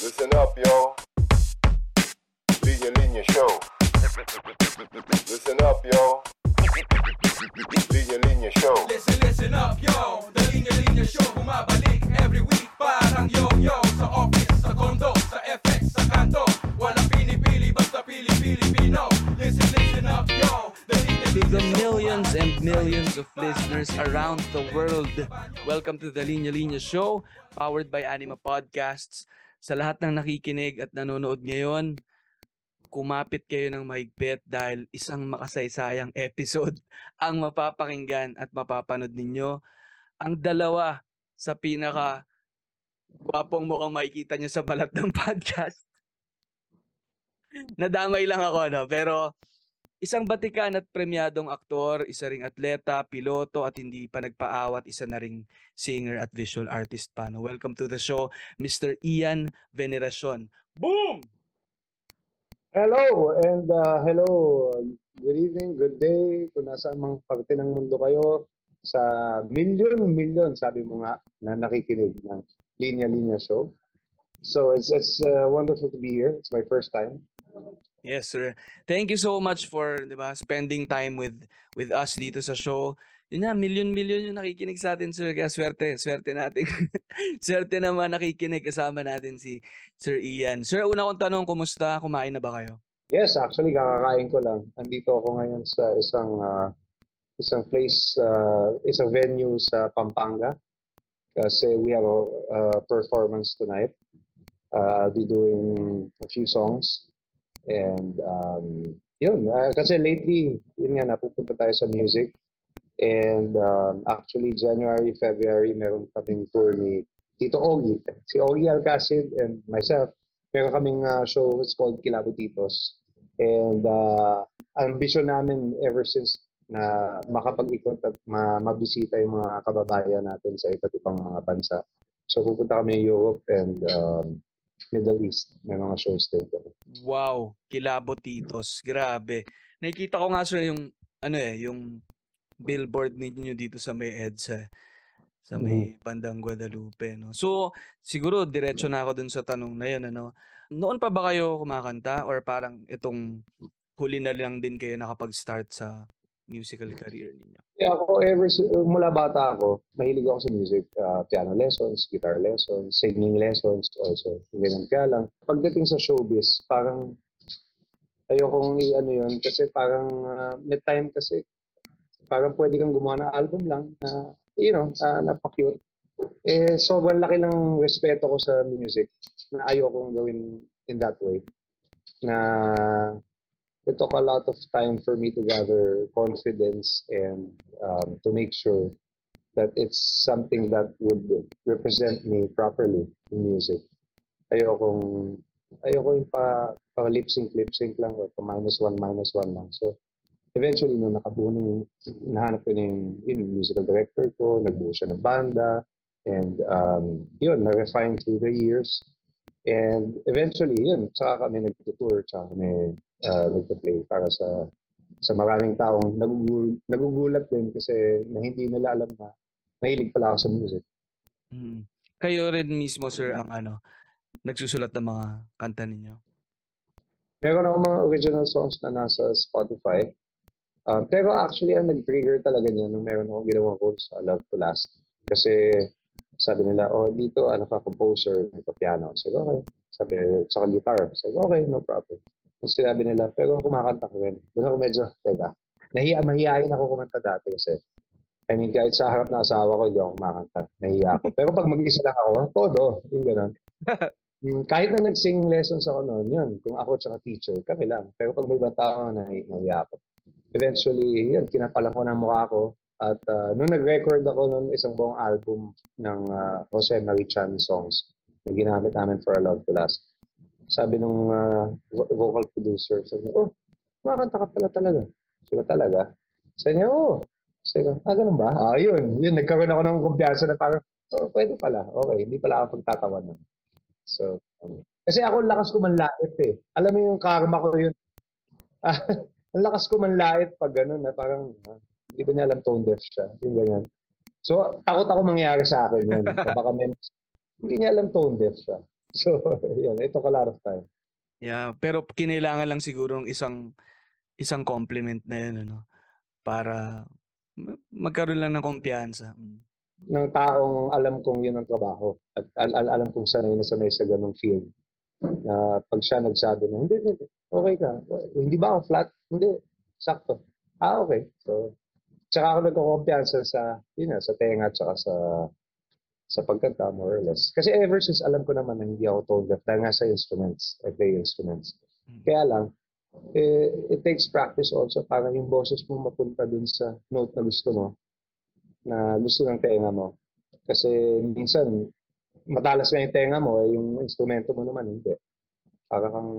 Listen up, yo. Linya Linya Show. Listen up, yo. Linya Linya Show. Listen, listen up, yo The Linya Linya Show Bumabalik every week Parang yo-yo Sa office, sa condo, sa FX, sa kanto Walang pinipili, basta pili-Pilipino Listen, listen up, yo The Linya To the millions and millions of listeners around the world, welcome to the Linya Linya Show, powered by Anima Podcasts. Sa lahat ng nakikinig at nanonood ngayon, kumapit kayo ng mahigpit dahil isang makasaysayang episode ang mapapakinggan at mapapanood ninyo. Ang dalawa sa pinaka gwapong mukhang makikita nyo sa balat ng podcast. Nadamay lang ako, no? Pero Isang batikan at premyadong aktor, isa ring atleta, piloto at hindi pa nagpaawat, isa na ring singer at visual artist pa. No? Welcome to the show, Mr. Ian Veneracion. Boom! Hello and uh, hello. Good evening, good day. Kung nasa mang parte ng mundo kayo sa million-million, sabi mo nga, na nakikinig ng Linya Linya Show. So it's it's uh, wonderful to be here. It's my first time. Yes, sir. Thank you so much for, 'di ba, spending time with with us dito sa show. Yun na, million-million yung nakikinig sa atin, sir. Kaya swerte, swerte natin. swerte naman nakikinig kasama natin si Sir Ian. Sir, una kong tanong, kumusta? Kumain na ba kayo? Yes, actually kakakain ko lang. Andito ako ngayon sa isang uh, isang place, uh, isang venue sa Pampanga. Kasi we have a, a performance tonight. Uh, I'll be doing a few songs. And um, yun, uh, kasi lately, yun nga, napupunta tayo sa music. And um, actually, January, February, meron kaming tour ni Tito Ogie. Si Ogie Alcacid and myself, meron kaming uh, show, it's called Kilabo Titos. And uh, ang vision namin ever since na makapag-ikot at ma- mabisita yung mga kababayan natin sa iba't ibang mga bansa. So pupunta kami Europe and um, Middle East. May mga shows din kami. Wow, kilabo titos. Grabe. Nakikita ko nga sir yung ano eh, yung billboard ninyo dito sa may EDSA sa may bandang Guadalupe, no. So, siguro diretso na ako dun sa tanong na yun, ano. Noon pa ba kayo kumakanta or parang itong huli na lang din kayo nakapag-start sa musical career ninyo? Yeah, ako ever si- mula bata ako, mahilig ako sa music. Uh, piano lessons, guitar lessons, singing lessons also. Ganun kaya lang. Pagdating sa showbiz, parang ayokong i-ano yun kasi parang uh, may time kasi parang pwede kang gumawa ng album lang na, you know, uh, napaka-cute. Eh, sobrang laki ng respeto ko sa music na ayokong gawin in that way. Na it took a lot of time for me to gather confidence and um, to make sure that it's something that would represent me properly in music. Ayokong ayoko yung pa, pa lip sync lip sync lang or pa minus one minus one lang. So eventually nung nakabuo na yung nahanap ko yung, yung musical director ko, nagbuo siya ng banda and um, yun, na-refine through the years. And eventually, yun, tsaka kami nag-tour, tsaka kami uh, nagpa-play para sa sa maraming taong nagugul, nagugulat din kasi na hindi nila alam na mahilig pala ako sa music. Mm. Kayo rin mismo sir ang ano, nagsusulat ng mga kanta ninyo. Meron ako mga original songs na nasa Spotify. Uh, pero actually, ang nag-trigger talaga niya nung meron akong ginawa ko sa Love to Last. Kasi sabi nila, oh, dito, ano ka, composer, nagpa-piano. Sabi, okay. Sabi, sa guitar. Sabi, okay, no problem. Tapos sinabi nila, pero kumakanta ko rin. Doon ako medyo, teka, nahiya, mahihayin ako kumanta dati kasi. I mean, kahit sa harap na asawa ko, hindi ako kumakanta. Nahiya ako. Pero pag mag-isa lang ako, todo, yung gano'n. Hmm, kahit na nag-singing lessons ako noon, yun, kung ako tsaka teacher, kami lang. Pero pag may tao, nahi- nahiya ako. Eventually, yun, kinapalan ko ng mukha ko. At uh, nung nag-record ako ng isang buong album ng uh, Jose Marichan songs na ginamit namin for A Love to Last, sabi nung uh, vo- vocal producer, sabi niya, oh, kumakanta ka pala talaga. Sila talaga. Sabi niya, oh. Sabi ko, ah, ganun ba? Ah, yun. Yun, nagkaroon ako ng kumpiyansa na parang, oh, pwede pala. Okay, hindi pala ako pagtatawanan. So, um, kasi ako, lakas ko manlait eh. Alam mo yung karma ko yun. Ah, ang lakas ko manlait pag gano'n na parang, ah, hindi ba niya alam tone deaf siya. Yung ganyan. So, takot ako mangyari sa akin yun. Baka may, hindi niya alam tone deaf siya. So, yun, it took a lot of time. Yeah, pero kinailangan lang siguro ng isang isang compliment na yun, ano, para ma- magkaroon lang ng kumpiyansa. Ng taong alam kong yun ang trabaho at al- al- alam kong sanay na sanay sa ganong field na pag siya nagsabi na hindi, hindi, okay ka hindi ba ako flat? hindi, sakto ah okay so tsaka ako nagkakumpiyansa sa yun na, sa tenga at sa sa pagkanta more or less kasi ever since alam ko naman na hindi ako tone deaf dahil nga sa instruments I play instruments Mm. kaya lang eh, it takes practice also para yung boses mo mapunta dun sa note na gusto mo na gusto ng tenga mo. Kasi minsan, matalas na yung tenga mo, eh, yung instrumento mo naman, hindi. Para kang,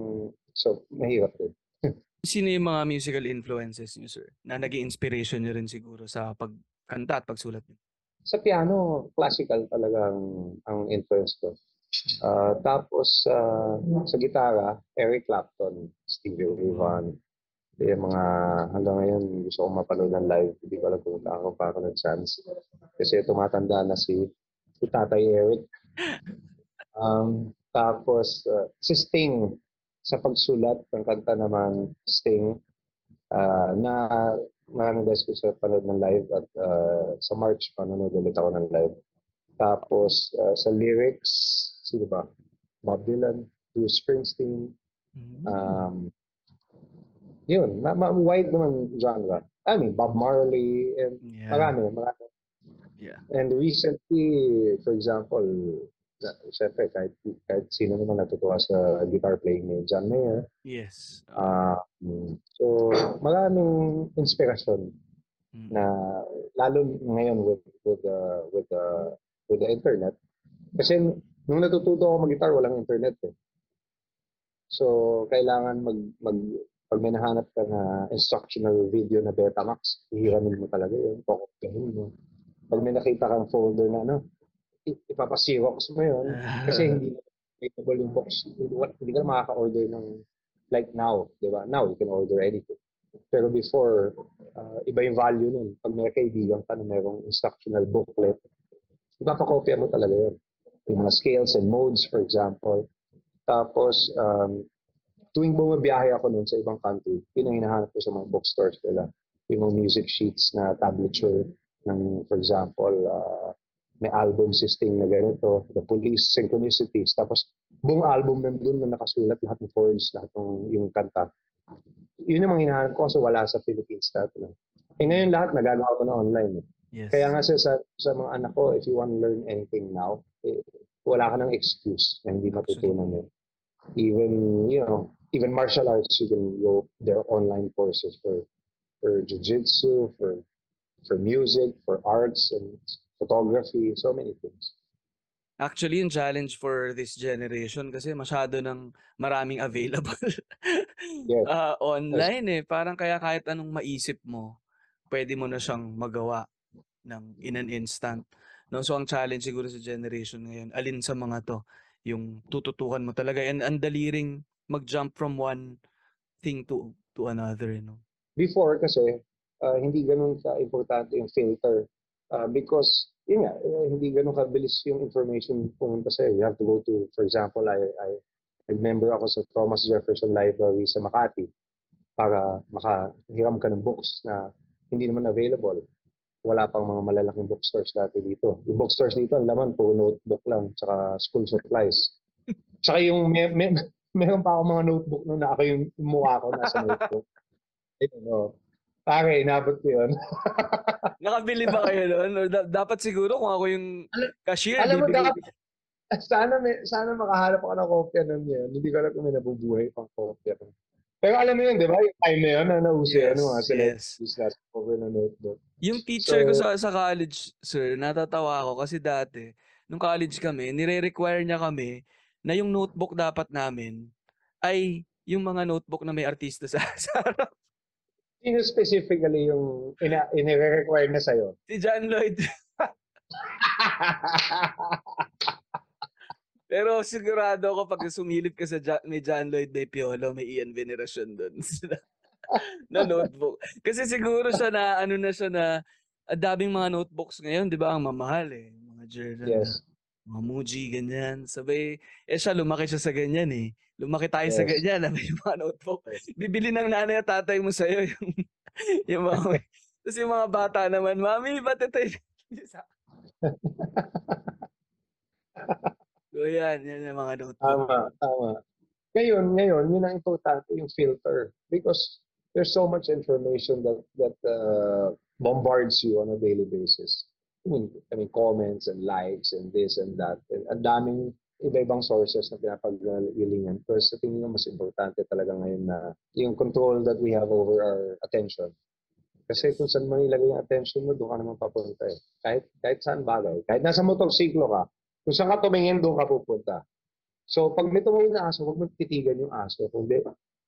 so, mahirap din. Sino yung mga musical influences niyo, sir? Na naging inspiration niyo rin siguro sa pagkanta at pagsulat niyo? Sa piano, classical talaga ang, influence ko. Ah, tapos, ah, sa gitara, Eric Clapton, Stevie Ray Vaughan, yung mga hanggang ngayon gusto kong mapanood ng live. Hindi ko alam kung ako pa ako ng-chance. Kasi tumatanda na si, si Tatay Eric. Um, tapos, uh, si Sting, sa pagsulat ng kanta naman, Sting, ah, na maraming beses ko sa panood ng live at ah, sa March, panonood ulit ako ng live. Tapos, ah, sa lyrics, sino ba? Bob Dylan, Bruce Springsteen, Mm. um, yun, ma- ma- wide naman genre. I mean, Bob Marley, and Yeah. marami, marami. Yeah. And recently, for example, na, syempre, kahit, kahit sino naman natutuwa sa guitar playing ni John Mayer. Yes. Mm, so, maraming inspirasyon Mm. na lalo ngayon with with the with the with the internet kasi nung natututo ako mag-guitar walang internet eh. So kailangan mag mag pag may nahanap ka na instructional video na Betamax, hihiramin mo talaga yun, kukupihin mo. Pag may nakita kang folder na ano, ipapasirox mo yun kasi hindi na available yung box. Hindi, hindi ka na makaka-order ng like now, di ba? Now you can order anything. Pero before, ah, iba yung value nun. Pag may kaibigan ka na mayroong instructional booklet, ipapakopya mo talaga yun. Yung mga scales and modes, for example. Tapos, um, tuwing bumabiyahe ako nun sa ibang country, yun ang hinahanap ko sa mga bookstores nila. Yung mga music sheets na tablature ng, for example, ah, may album system na ganito, The Police, Synchronicities. Tapos, buong album nandun na nakasulat lahat ng chords, lahat ng yung kanta. Yun yung mga hinahanap ko kasi wala sa Philippines dati lang. Eh ngayon lahat nagagawa ko na online. eh. Yes. Kaya nga sa, sa, mga anak ko, if you want to learn anything now, eh, wala ka ng excuse na hindi matutunan yun. Even, you know, even martial arts, you can go, there are online courses for, for jiu-jitsu, for, for music, for arts and photography, so many things. Actually, yung challenge for this generation kasi masyado ng maraming available Yes. ah, online eh. Parang kaya kahit anong maisip mo, pwede mo na siyang magawa ng in an instant. No? So, ang challenge siguro sa generation ngayon, alin sa mga to, yung tututukan mo talaga. And ang dali ring mag-jump from one thing to to another, you know. Before kasi, ah, hindi ganun ka-importante yung filter. Ah, because, yun nga, eh, hindi ganun kabilis yung information pumunta sa'yo. You have to go to, for example, I, I, member ako sa Thomas Jefferson Library sa Makati para makahiram ka ng books na hindi naman available. Wala pang mga malalaking bookstores dati dito. Yung bookstores dito, ang laman, puro notebook lang, tsaka school supplies. Tsaka yung, may, may, meron pa ako mga notebook nung na ako yung mukha ko nasa notebook. Ayun, oh. Pare, inabot ko yun. Nakabili ba kayo noon? Or da- dapat siguro kung ako yung cashier, alam mo, bibigay dapat- sana may, sana makahanap ako ng kopya nun yun. Hindi ko alam kung may nabubuhay pang kopya nun. Pero alam mo yun, di ba? Yung time na yun, na nauso yun, ano, mga Yes, celebrities na cover ng notebook. Yung teacher ko So- sa sa college, sir, natatawa ako kasi dati, nung college kami, nire-require niya kami na yung notebook dapat namin ay yung mga notebook na may artista sa, sa harap. Sino specifically yung ina, ine-require na sa'yo? Si John Lloyd. Pero sigurado ako pag sumilip ka sa Ja- may John Lloyd, may Piolo, may Ian Veneracion doon. na notebook. Kasi siguro siya na, ano na siya na, ang daming mga notebooks ngayon, di ba? Ang mamahal eh. Mga journal na yes. mga Muji, ganyan. Sabay, eh siya, lumaki siya sa ganyan eh. Lumaki tayo sa Yes. ganyan, na may mga notebook. Bibili ng nanay at tatay mo sa'yo yung, yung mga, tapos yung mga bata naman, Mami, ba't ito yung sa So yan, yan yung mga notebook. Tama, tama. Ngayon, ngayon, yun ang importante, yung filter. Because there's so much information that that uh, bombards you on a daily basis. I mean, I mean, comments and likes and this and that. And ang daming iba-ibang sources na pinapagalingan. Pero sa tingin ko, mas importante talaga ngayon na yung control that we have over our attention. Kasi kung saan mo nilagay yung attention mo, doon ka naman papunta eh. Kahit, kahit saan bagay. Kahit nasa motorsiklo ka, kung saan ka tumingin, doon ka pupunta. So, pag may tumawid na aso, huwag mo titigan yung aso. Kundi,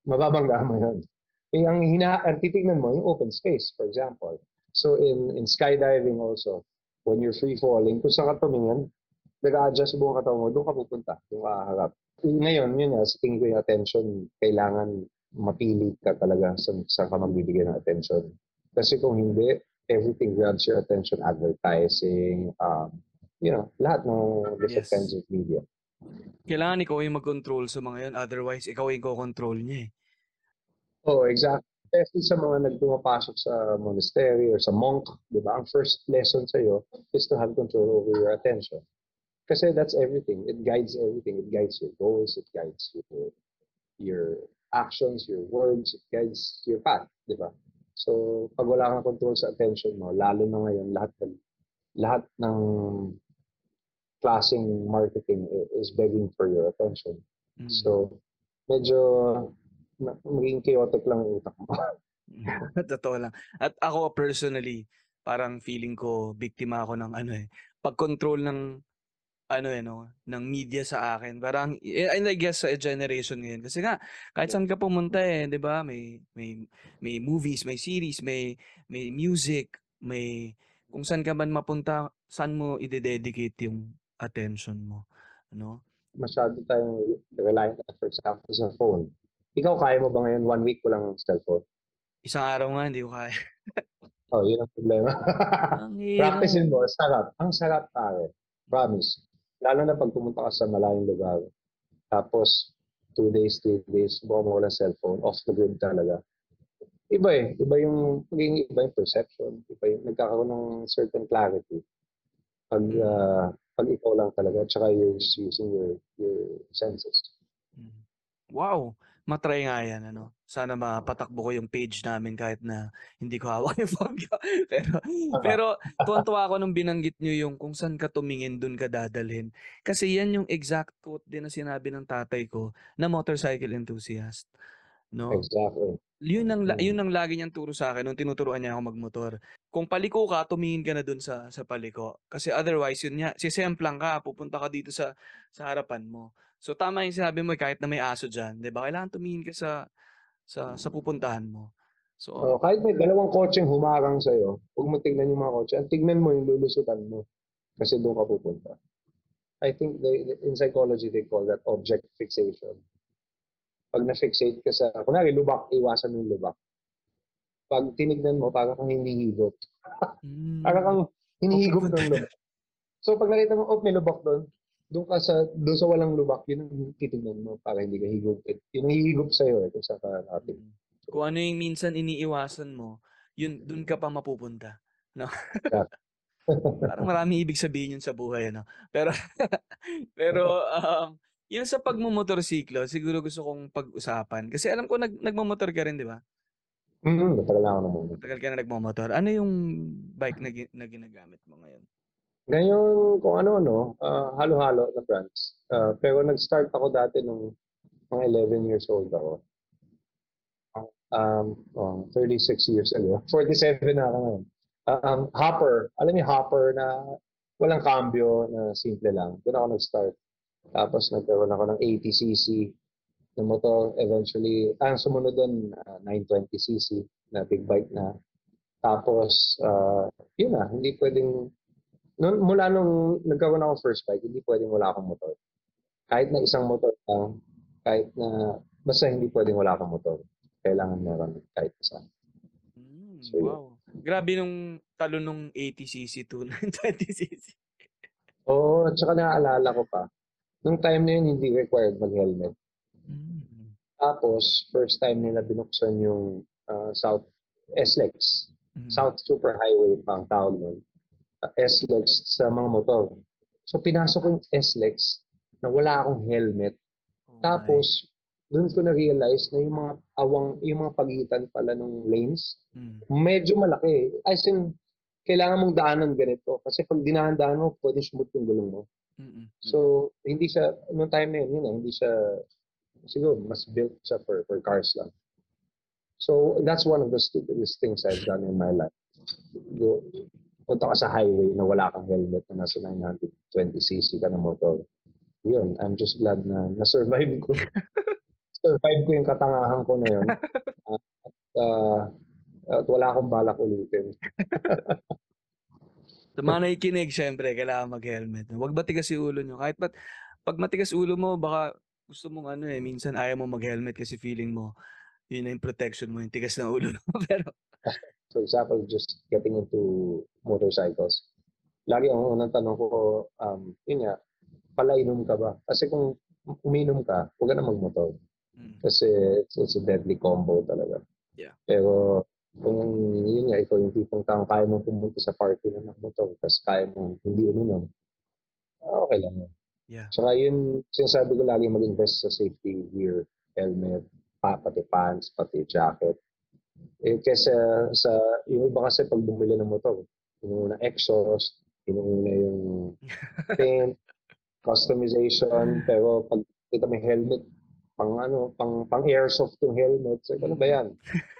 mababangga mo yun. Eh, ang, hina, ang titignan mo, yung open space, for example. So, in, in skydiving also, when you're free falling, kung saan ka tumingin, nag-a-adjust buong katawan mo, doon ka pupunta, doon ka haharap. Ngayon, yun nga, sa tingin ko yung attention, kailangan mapili ka talaga sa saan ka magbibigay ng attention. Kasi kung hindi, everything grabs your attention, advertising, um, you know, lahat ng different Yes. kinds of media. Kailangan ikaw yung mag-control sa mga yun. Otherwise, ikaw yung control niya eh. Oo, oh, exactly. Especially sa mga nagpumapasok sa monastery or sa monk, di ba? Ang first lesson sa iyo is to have control over your attention. Kasi that's everything. It guides everything. It guides your goals. It guides your, your actions, your words. It guides your path, di ba? So, pag wala kang control sa attention mo, lalo na ngayon, lahat ng, lahat ng klaseng marketing is begging for your attention. Mm. So, medyo maging chaotic lang yung utak mo. Totoo lang. At ako personally, parang feeling ko biktima ako ng ano eh, pag-control ng ano eh no, ng media sa akin. Parang eh, and I guess sa generation ngayon kasi nga kahit saan ka pumunta eh, 'di ba? May may may movies, may series, may may music, may kung saan ka man mapunta, saan mo ide-dedicate yung attention mo, ano? Masyado tayong reliant, for example, sa phone. Ikaw, kaya mo ba ngayon one week walang cellphone? Isang araw nga hindi ko kaya. Oh, yun ang problema. Ang. Practicein mo, sarap. Ang sarap, pare. Promise. Lalo na pag pumunta ka sa malayong lugar. Tapos, two days, three days, buka mo walang cellphone, off the grid talaga. Iba eh. Iba yung, magiging iba yung perception. Iba yung, nagkakaroon ng certain clarity. Pag, ah, pag ikaw lang talaga, tsaka you're using your, your senses. Mm. Wow, matry nga yan ano. Sana mapatakbo ko yung page namin kahit na hindi ko hawak yung phone ko. pero pero tuwan-tuwa ako nung binanggit nyo yung kung saan ka tumingin dun ka dadalhin. Kasi yan yung exact quote din na sinabi ng tatay ko na motorcycle enthusiast. No? Exactly. Yun ang Mm. yun ang lagi niyang turo sa akin nung tinuturuan niya ako magmotor. Kung paliko ka, tumingin ka na dun sa sa paliko. Kasi otherwise yun nga, sisemplang ka, pupunta ka dito sa sa harapan mo. So tama yung sinabi mo kahit na may aso diyan, 'di ba? Kailangan tumingin ka sa sa sa pupuntahan mo. So Oh, kahit may dalawang kotseng humarang sa'yo, huwag mo tignan yung mga kotse. Ang tignan mo yung lulusutan mo. Kasi doon ka pupunta. I think they, in psychology, they call that object fixation. Pag na-fixate ka sa, kunwari lubak, iwasan mo yung lubak. Pag tinignan mo, parang kang hinihigop. mm, Parang kang hinihigop pupunta ng lubak. So pag nakita mo, oh, may lubak doon, doon ka sa, doon sa walang lubak, yun ang titignan mo para hindi ka higupit. Yun ang hihigop sa'yo eh, kung saan ka nakapit. mm. Kung ano yung minsan iniiwasan mo, yun dun ka pa mapupunta. No? Parang marami ibig sabihin yun sa buhay, ano? Pero, pero, um, yun sa pagmumotorsiklo, siguro gusto kong pag-usapan. Kasi alam ko, nag, nagmamotor ka rin, di ba? Mm, matagal na ako naman. Tagal ka na nagmamotor. Ano yung bike na, gi- na ginagamit mo ngayon? Ngayon, kung ano-ano, ah, halo-halo na brands. Ah, pero nag-start ako dati nung mga 11 years old ako. Um, oh, 36 years ago. 47 na ako ngayon. Um, hopper. Alam niyo, hopper na walang cambio, na simple lang. Doon ako nag-start. Tapos nagkaroon ako ng 80cc na motor. Eventually, ang sumunod doon, ah, 920cc na big bike na. Tapos, ah, yun na, hindi pwedeng Noon, mula nung nagkaroon ako first bike, hindi pwedeng wala akong motor. Kahit na isang motor lang, kahit na, basta hindi pwedeng wala akong motor. Kailangan meron kahit isa. Mm, So, yun. wow. Grabe nung talo nung 80cc to 920cc. Oo, at saka naaalala ko pa, nung time na yun, hindi required mag-helmet. Mm. Tapos, first time nila binuksan yung ah, South SLEX, Mm. South Super Highway pa ang tawag nun. Uh, SLEX sa mga motor. So, pinasok ko yung SLEX na wala akong helmet. Oh. Tapos, doon ko na-realize na yung mga awang, yung mga pagitan pala ng lanes, Mm. medyo malaki. As in, kailangan mong daanan ganito. Kasi pag dinahan-daan mo, pwede sumut yung gulong mo. Mm-mm. So, hindi siya, noong time na yun, yun, eh, hindi siya, siguro, mas built siya for, for cars lang. So, that's one of the stupidest things I've done in my life. Punta ka sa highway na wala kang helmet na nasa 920cc ka na motor. Yun, I'm just glad na na-survive ko. survive ko yung katangahan ko na yun. At, uh, at wala akong balak ulitin. Sa mga nakikinig, syempre, kailangan mag-helmet. Huwag matigas yung ulo nyo. Kahit ba't, pag matigas ulo mo, baka gusto mong ano eh, minsan ayaw mo mag-helmet kasi feeling mo, yun na yung protection mo, yung tigas ng ulo mo. Pero, For example, just getting into motorcycles. Lagi ang unang tanong ko, um, yun nga, palainom ka ba? Kasi kung uminom ka, huwag ka na magmotor. mm, Kasi it's, it's a deadly combo talaga. Yeah. Pero kung yun nga, ikaw yung tipong taong kaya mong pumunta sa party na nagmotor, tapos kaya mong hindi uminom, ah, okay lang yun. Yeah. Tsaka yun, sinasabi ko lagi mag-invest sa safety gear, helmet, pa, pati pants, pati jacket. Eh, kesa sa, yung iba kasi pag bumili ng motor, yung una exhaust, yung una yung paint, customization, pero pag kita may helmet, pang ano, pang, pang airsoft yung helmet, so, ano ba yan?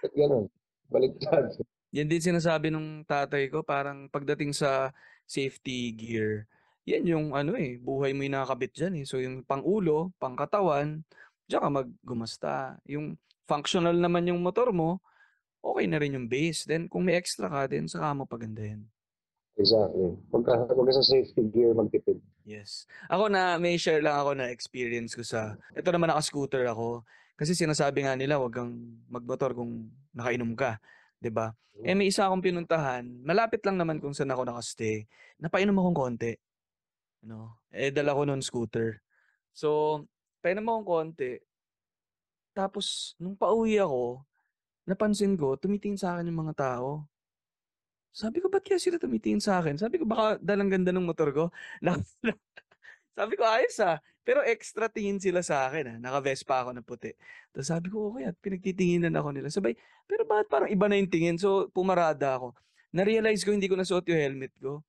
Ba't ganun? Baliktad. yan din sinasabi nung tatay ko, parang pagdating sa safety gear, yan yung ano eh, buhay mo yung nakakabit dyan eh. So yung pang ulo, pang katawan, diyan ka maggumasta. Yung functional naman yung motor mo, okay na rin yung base. Then kung may extra ka din, saka mo pagandahin. Exactly. Pagka, pagka sa safety gear, magtipid. Yes. Ako na, may share lang ako na experience ko sa, ito naman naka-scooter ako. Kasi sinasabi nga nila, wag kang magmotor kung nakainom ka. 'di ba? Eh may isa akong pinuntahan, malapit lang naman kung saan ako nakastay. Napainom akong konti. Ano? Eh dala ko noon scooter. So, painom akong konti. Tapos nung pauwi ako, napansin ko tumitingin sa akin yung mga tao. Sabi ko, ba't kaya sila tumitingin sa akin? Sabi ko, baka dalang ganda ng motor ko. Sabi ko, ayos ah. Pero extra tingin sila sa akin ah. Naka-Vespa ako na puti. Tapos sabi ko, okay at pinagtitinginan ako nila. Sabay, pero bakit parang iba na yung tingin? So, pumarada ako. Na-realize ko hindi ko nasuot yung helmet ko.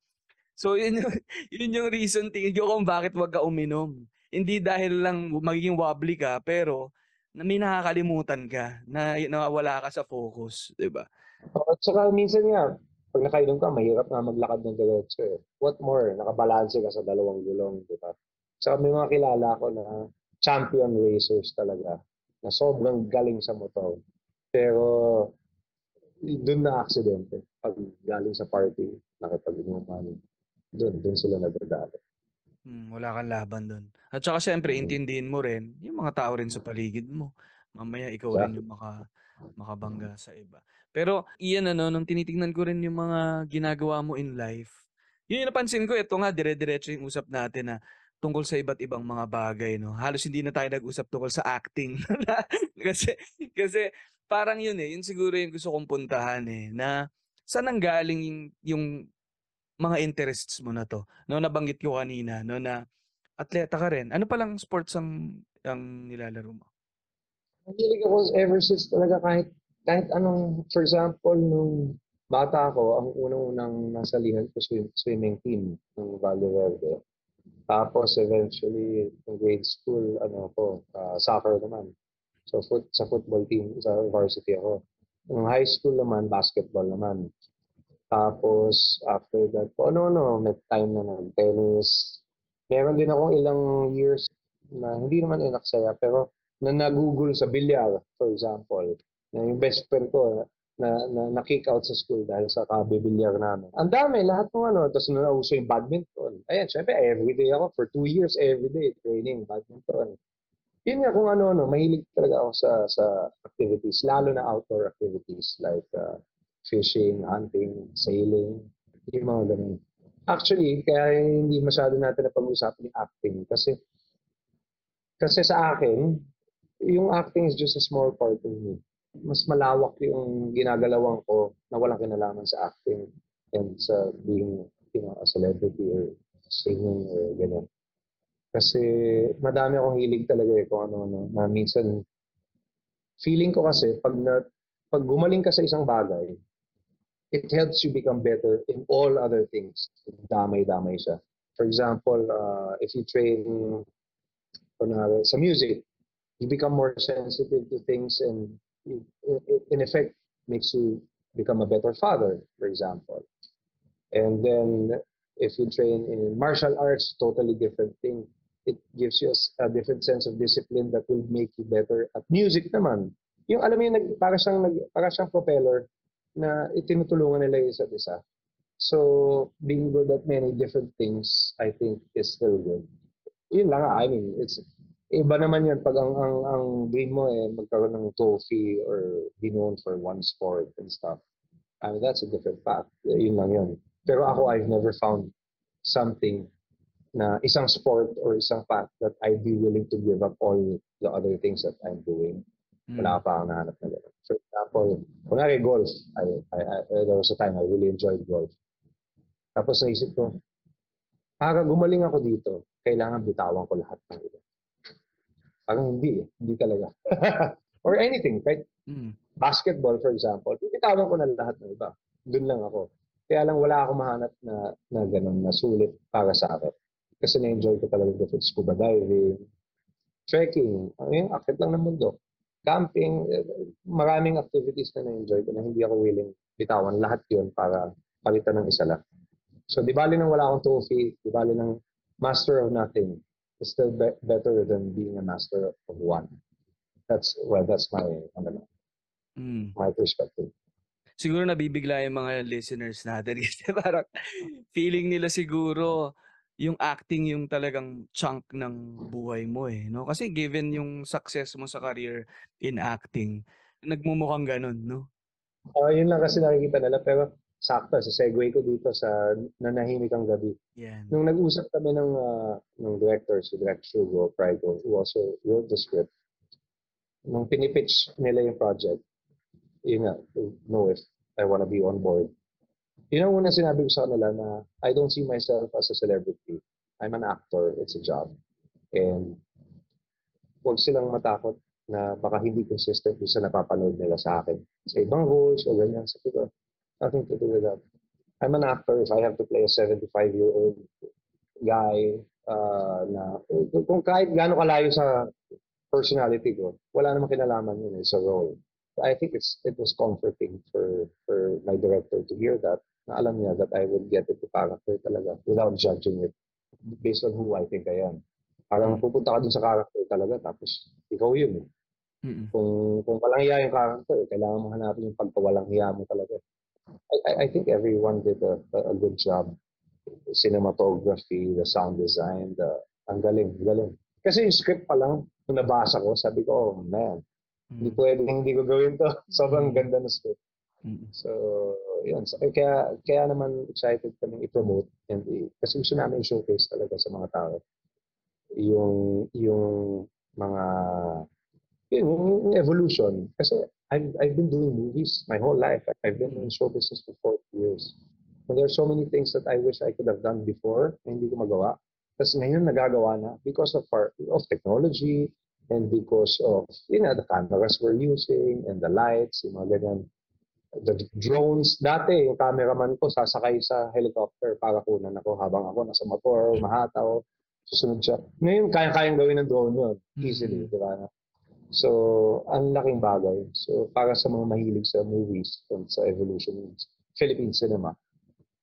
So, yun yung, yun yung reason tingin ko kung bakit wag ka uminom. Hindi dahil lang magiging wobbly ka, pero na may nakakalimutan ka na nawawala ka sa focus, 'di ba? At saka minsan nga, pag nakainom ka, mahirap na maglakad ng diretso eh. What more, nakabalanse ka sa dalawang gulong, di ba? Saka may mga kilala ko na champion racers talaga, na sobrang galing sa motor. Pero doon na aksidente. Pag galing sa party, nakipag-inuman, doon, doon sila nagdadalo. Hmm, wala kang laban doon. At saka syempre, intindihin mo rin yung mga tao rin sa paligid mo. Mamaya ikaw rin yung maka, makabangga sa iba. Pero iyan ano, nung tinitingnan ko rin yung mga ginagawa mo in life, yun yung napansin ko, ito nga, dire-diretso yung usap natin na tungkol sa iba't ibang mga bagay, no? Halos hindi na tayo nag-usap tungkol sa acting. kasi, kasi parang yun eh, yun siguro yung gusto kong puntahan eh, na saan ang galing yung, yung mga interests mo na to? No, nabanggit ko kanina, no, na atleta ka rin. Ano palang sports ang, ang nilalaro mo? Mahilig ako ever since talaga kahit kahit anong, for example, nung bata ako, ang unang-unang nasalihan ko swim, swimming team ng Valle Verde. Tapos eventually, ng grade school, ano ko, uh, soccer naman. So foot, sa football team, sa varsity ako. Nung high school naman, basketball naman. Tapos after that po, ano-ano, may time na nag-tennis. Meron din akong ilang years na hindi naman inaksaya, pero na nagugol sa bilyar, for example. Na yung best friend ko, na, na, na kick out sa school dahil sa kabibilyar namin. Ang dami, lahat ng ano, tapos nauso yung badminton. Ayan, syempre, everyday ako, for two years, everyday training, badminton. Yun nga kung ano-ano, mahilig talaga ako sa, sa activities, lalo na outdoor activities like uh, fishing, hunting, sailing, yung mga ganun. Actually, kaya hindi masyado natin napag-usapan yung acting. Kasi, kasi sa akin, yung acting is just a small part of me. Mas malawak yung ginagalawan ko na walang kinalaman sa acting and sa being, you know, a celebrity or singing or gano'n. Kasi madami akong hilig talaga eh kung ano-ano. Na minsan, feeling ko kasi pag, na, pag gumaling ka sa isang bagay, it helps you become better in all other things. Damay-damay siya. For example, uh, if you train kunwari, sa music, you become more sensitive to things and it, in effect makes you become a better father, for example. And then if you train in martial arts, totally different thing. It gives you a, a different sense of discipline that will make you better at music naman. Yung alam mo yung nag, para siyang nag, para siyang propeller na itinutulungan nila yung isa't isa. So, being good at many different things, I think, is still good. Yun lang, I mean, it's, iba naman yun pag ang, ang, ang dream mo eh, magkaroon ng trophy or be known for one sport and stuff. I mean, that's a different path. Yun lang yun. Pero ako, I've never found something na isang sport or isang path that I'd be willing to give up all the other things that I'm doing. Wala pa akong nahanap na gano'n. For example, kunwari golf. I, I, I, there was a time I really enjoyed golf. Tapos naisip ko, para gumaling ako dito, kailangan bitawan ko lahat ng iba. Parang hindi eh. Hindi talaga. Or anything, kahit Mm. basketball for example, bitawan ko na lahat ng iba. Doon lang ako. Kaya lang wala akong mahanap na, na gano'n, na sulit para sa akin. Kasi na-enjoy ko talaga different scuba diving, trekking, yung akit lang ng mundo, camping, eh, maraming activities na na-enjoy ko na hindi ako willing bitawan lahat yun para palitan ng isa lang. So, di bali nang wala akong trophy, di bali nang master of nothing is still be- better than being a master of one. That's, well, that's my, ano Mm. my perspective. Siguro nabibigla yung mga listeners natin kasi parang feeling nila siguro yung acting yung talagang chunk ng buhay mo eh, no? Kasi given yung success mo sa career in acting, nagmumukhang ganun, no? Oh, yun lang kasi nakikita nila pero sakto sa segue ko dito sa nanahimik ang gabi. Yan. Nung nag-usap kami ng uh, ng director si Direct Sugo Prigo who also wrote the script. Nung pinipitch nila yung project, yun nga, know if I wanna be on board. Yun ang unang sinabi ko sa kanila na I don't see myself as a celebrity. I'm an actor. It's a job. And huwag silang matakot na baka hindi consistent yung sa napapanood nila sa akin. Sa ibang roles o ganyan. Sabi ko, nothing to do with that. I'm an actor. If I have to play a 75-year-old guy uh, na kung kahit gaano kalayo sa personality ko, wala namang kinalaman yun eh, sa role. I think it's it was comforting for for my director to hear that. Na alam niya that I would get into character talaga without judging it based on who I think I am. Parang pupunta ka dun sa character talaga tapos ikaw yun. eh. Mm-mm. Kung kung walang hiya yung character, kailangan mo hanapin yung pagkawalang hiya mo talaga. I, I, I think everyone did a, a, a good job. Cinematography, the sound design, the ang galing, galing. Kasi yung script pa lang, nung nabasa ko, sabi ko, oh man, hindi Mm. pwedeng hindi ko gawin to. Sobrang Mm. ganda ng script. So, yun. So, kaya, kaya naman excited kami i-promote and i- kasi gusto namin i-showcase talaga sa mga tao yung yung mga yun, yung evolution. Kasi I've, I've been doing movies my whole life. I've been in show business for 40 years. And there are so many things that I wish I could have done before na hindi ko magawa. Tapos ngayon nagagawa na because of our, of technology and because of, you know, the cameras we're using and the lights, yung mga ganyan. The drones. Dati, yung cameraman ko sasakay sa helicopter para kunan ako habang ako nasa motor, mahataw, susunod siya. Ngayon, kaya-kayang gawin ng drone yun. Easily, Mhm. di ba? So, ang laking bagay. So, para sa mga mahilig sa movies and sa evolution ng Philippine cinema,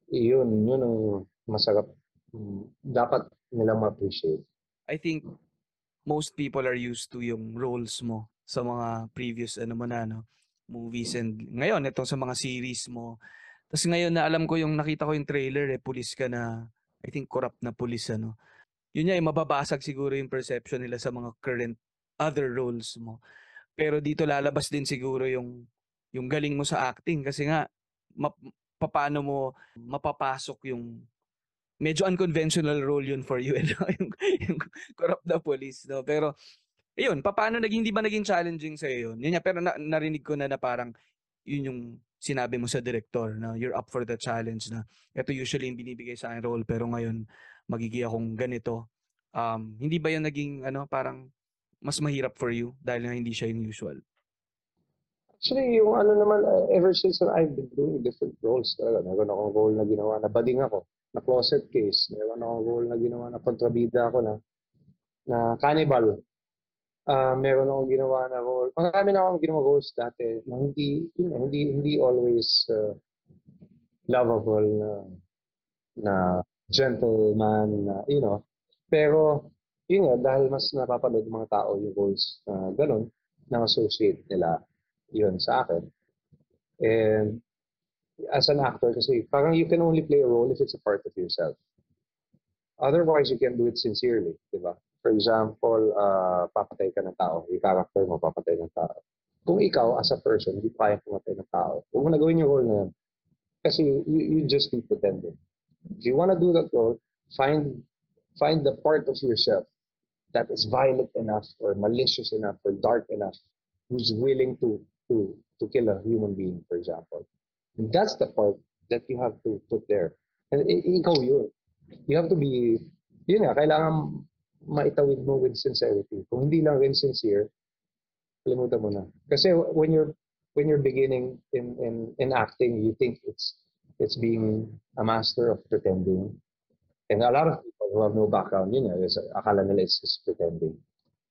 yun, yun ang masarap. mm, Dapat nilang ma-appreciate. I think most people are used to yung roles mo sa mga previous ano mo na no movies and ngayon itong sa mga series mo. Tapos ngayon na alam ko yung nakita ko yung trailer eh pulis ka na I think corrupt na pulis ano. Yun nga eh, mababasag siguro yung perception nila sa mga current other roles mo. Pero dito lalabas din siguro yung yung galing mo sa acting kasi nga map, paano mo mapapasok yung medyo unconventional role yun for you, ano? yung, yung corrupt na police, no? Pero, ayun, paano naging, hindi ba naging challenging sa yun? Yun nga, pero na, narinig ko na na parang, yun yung sinabi mo sa director, na you're up for the challenge na, ito usually yung binibigay sa akin role, pero ngayon, magiging akong ganito. Um, hindi ba yun naging, ano, parang, mas mahirap for you dahil nga hindi siya yung usual? Actually, yung ano naman, uh, ever since that I've been doing different roles talaga. Meron akong role na ginawa na bading ako, na closet case. Meron akong role na ginawa na kontrabida ako na na cannibal. Ah, meron akong ginawa na role. Marami na akong ginawa roles dati na hindi, yun, nga, hindi, hindi always uh, lovable na na gentleman na, you know. Pero, yun nga, dahil mas napapanood mga tao yung roles na ganun, na associate nila yun sa akin. And as an actor kasi, parang you can only play a role if it's a part of yourself. Otherwise, you can do it sincerely, di ba? For example, uh, papatay ka ng tao, yung character mo papatay ng tao. Kung ikaw, as a person, hindi kaya pumatay ng tao, huwag mo na gawin yung role na yun. Kasi you, you just be pretending. If you wanna do that role, find find the part of yourself that is violent enough or malicious enough or dark enough who's willing to to to kill a human being, for example. And that's the part that you have to put there. And ikaw yun. You have to be, yun nga, kailangan maitawid mo with sincerity. Kung hindi lang rin sincere, kalimutan mo na. Kasi when you're when you're beginning in in in acting, you think it's it's being a master of pretending. And a lot of people who have no background, you know, is akala nila it's just pretending.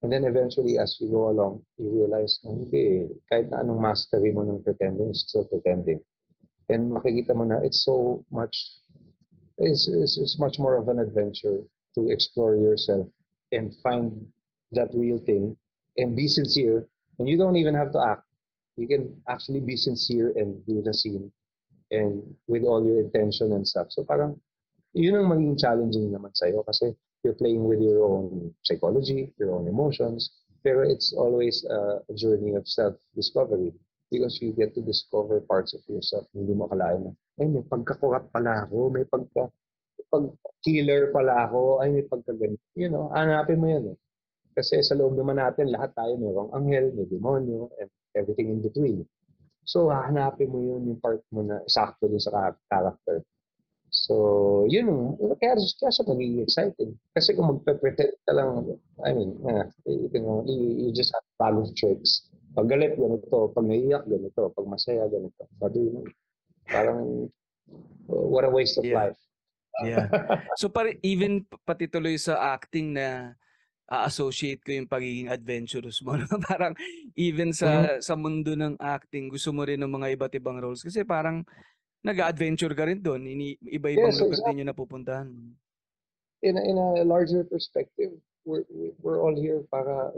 And then eventually, as you go along, you realize, na hindi, eh. kahit na anong mastery mo ng pretending, it's still pretending. And makikita mo na it's so much, it's, it's, it's much more of an adventure to explore yourself and find that real thing and be sincere. And you don't even have to act. You can actually be sincere and do the scene and with all your intention and stuff. So parang, yun ang maging challenging naman sa'yo kasi you're playing with your own psychology, your own emotions, pero it's always a journey of self-discovery because you get to discover parts of yourself hindi mo akalain na, ay, may pagkakurat pala ako, may pagka, pag-killer pala ako, ay, may pagkaganito. You know, hanapin mo yun eh. Kasi sa loob naman natin, lahat tayo mayroong anghel, may demonyo, and everything in between. So, hahanapin mo yun, yung part mo na sakto dun sa character. So, yun, ang- kaya, kaya siya naging exciting. Kasi kung magpe-pretend ka lang, I mean, uh, you, know, you, you just have balance tricks. Pag galit, ganito. Pag naiyak, ganito. Pag masaya, ganito. Sabi mo, parang, uh, what a waste of Yeah. life. Yeah. So pare even pati tuloy sa acting na a-associate ko yung pagiging adventurous mo. no? parang even sa sa mundo ng acting, gusto mo rin ng mga iba't ibang roles kasi parang nag-adventure ka rin doon. Ini iba-ibang Yes, lugar din yung napupuntahan. in a, in a larger perspective, we're, we're all here para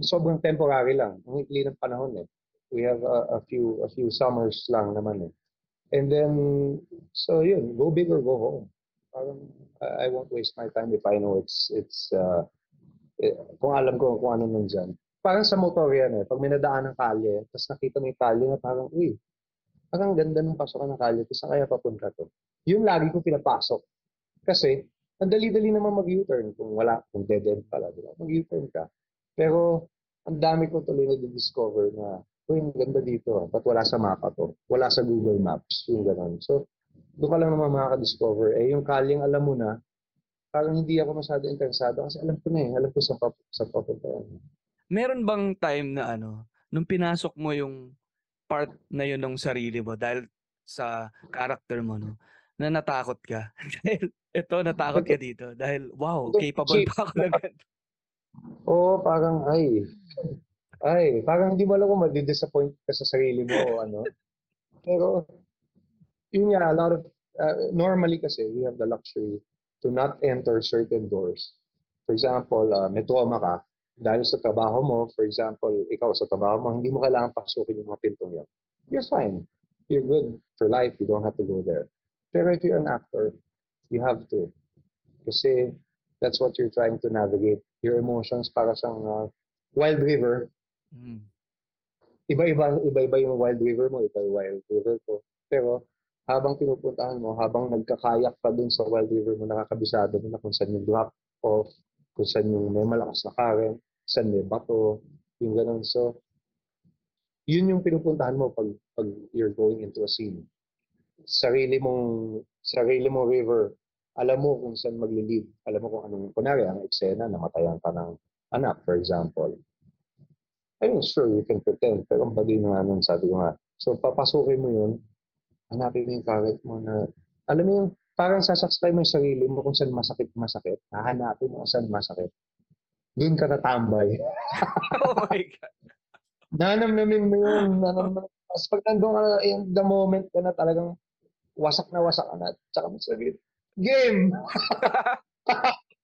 sobrang temporary lang. Ang ikli ng panahon eh. We have a, a few a few summers lang naman eh. And then, so yun, go big or go home. Parang, I won't waste my time if I know it's, it's, uh, eh, kung alam ko kung ano nandyan. Parang sa motor yan eh. Pag may nadaan ng kalye, tapos nakita mo yung kalye na parang, uy, parang ganda ng pasokan ng kalye, tapos kaya papunta to? Yun lagi ko pinapasok. Kasi, ang dali-dali naman mag-U-turn kung wala, kung dead end pala, di ba? Mag-U-turn ka. Pero, ang dami ko tuloy na discover na, uy, ang ganda dito, ah. ba't wala sa mapa to? Wala sa Google Maps, yung gano'n. So, doon ka lang naman makaka-discover. Eh, yung kalyeng alam mo na, parang hindi ako masyado interesado kasi alam ko na eh, alam ko sa, pap sa papunta. Meron bang time na ano, nung pinasok mo yung part na yun ng sarili mo dahil sa character mo, no? Na natakot ka. dahil ito, natakot ka dito. Dahil, wow, capable pa ako na ganito. Oo, parang, ay, ay, parang hindi mo alam kung madi-disappoint ka sa sarili mo o ano. Pero, yun nga, a lot of, uh, normally kasi, we have the luxury to not enter certain doors. For example, uh, may trauma ka, dahil sa trabaho mo, for example, ikaw sa trabaho mo, hindi mo kailangan pasukin yung mga pintong yun. You're fine. You're good for life. You don't have to go there. Pero if you're an actor, you have to. Kasi that's what you're trying to navigate. Your emotions para sa uh, wild river. Mm. Iba-iba, iba-iba yung wild river mo, iba yung wild river ko. Pero habang pinupuntahan mo, habang nagkakayak ka dun sa wild river mo, nakakabisado mo na kung saan yung drop off, kung saan yung may malakas na current, saan may bato, yung ganun. So, yun yung pinupuntahan mo pag, pag you're going into a scene. Sarili mong, sarili mong river, alam mo kung saan maglilid. Alam mo kung anong, kunwari, ang eksena, namatayan ka ng anak, for example. Mean, sure, you can pretend, pero ang bagay na nga nun, sabi ko nga. So, papasukin mo yun, hanapin mo yung current mo na, alam mo yung, parang sasaksay mo yung sarili mo kung saan masakit, masakit. Hahanapin mo kung saan masakit. Doon ka natambay. Oh my God. Nanamnamin mo yun. Nanamnamin. Tapos pag nandun ka na, in the moment ka na talagang wasak na wasak ka na. Tsaka mo sabihin, game!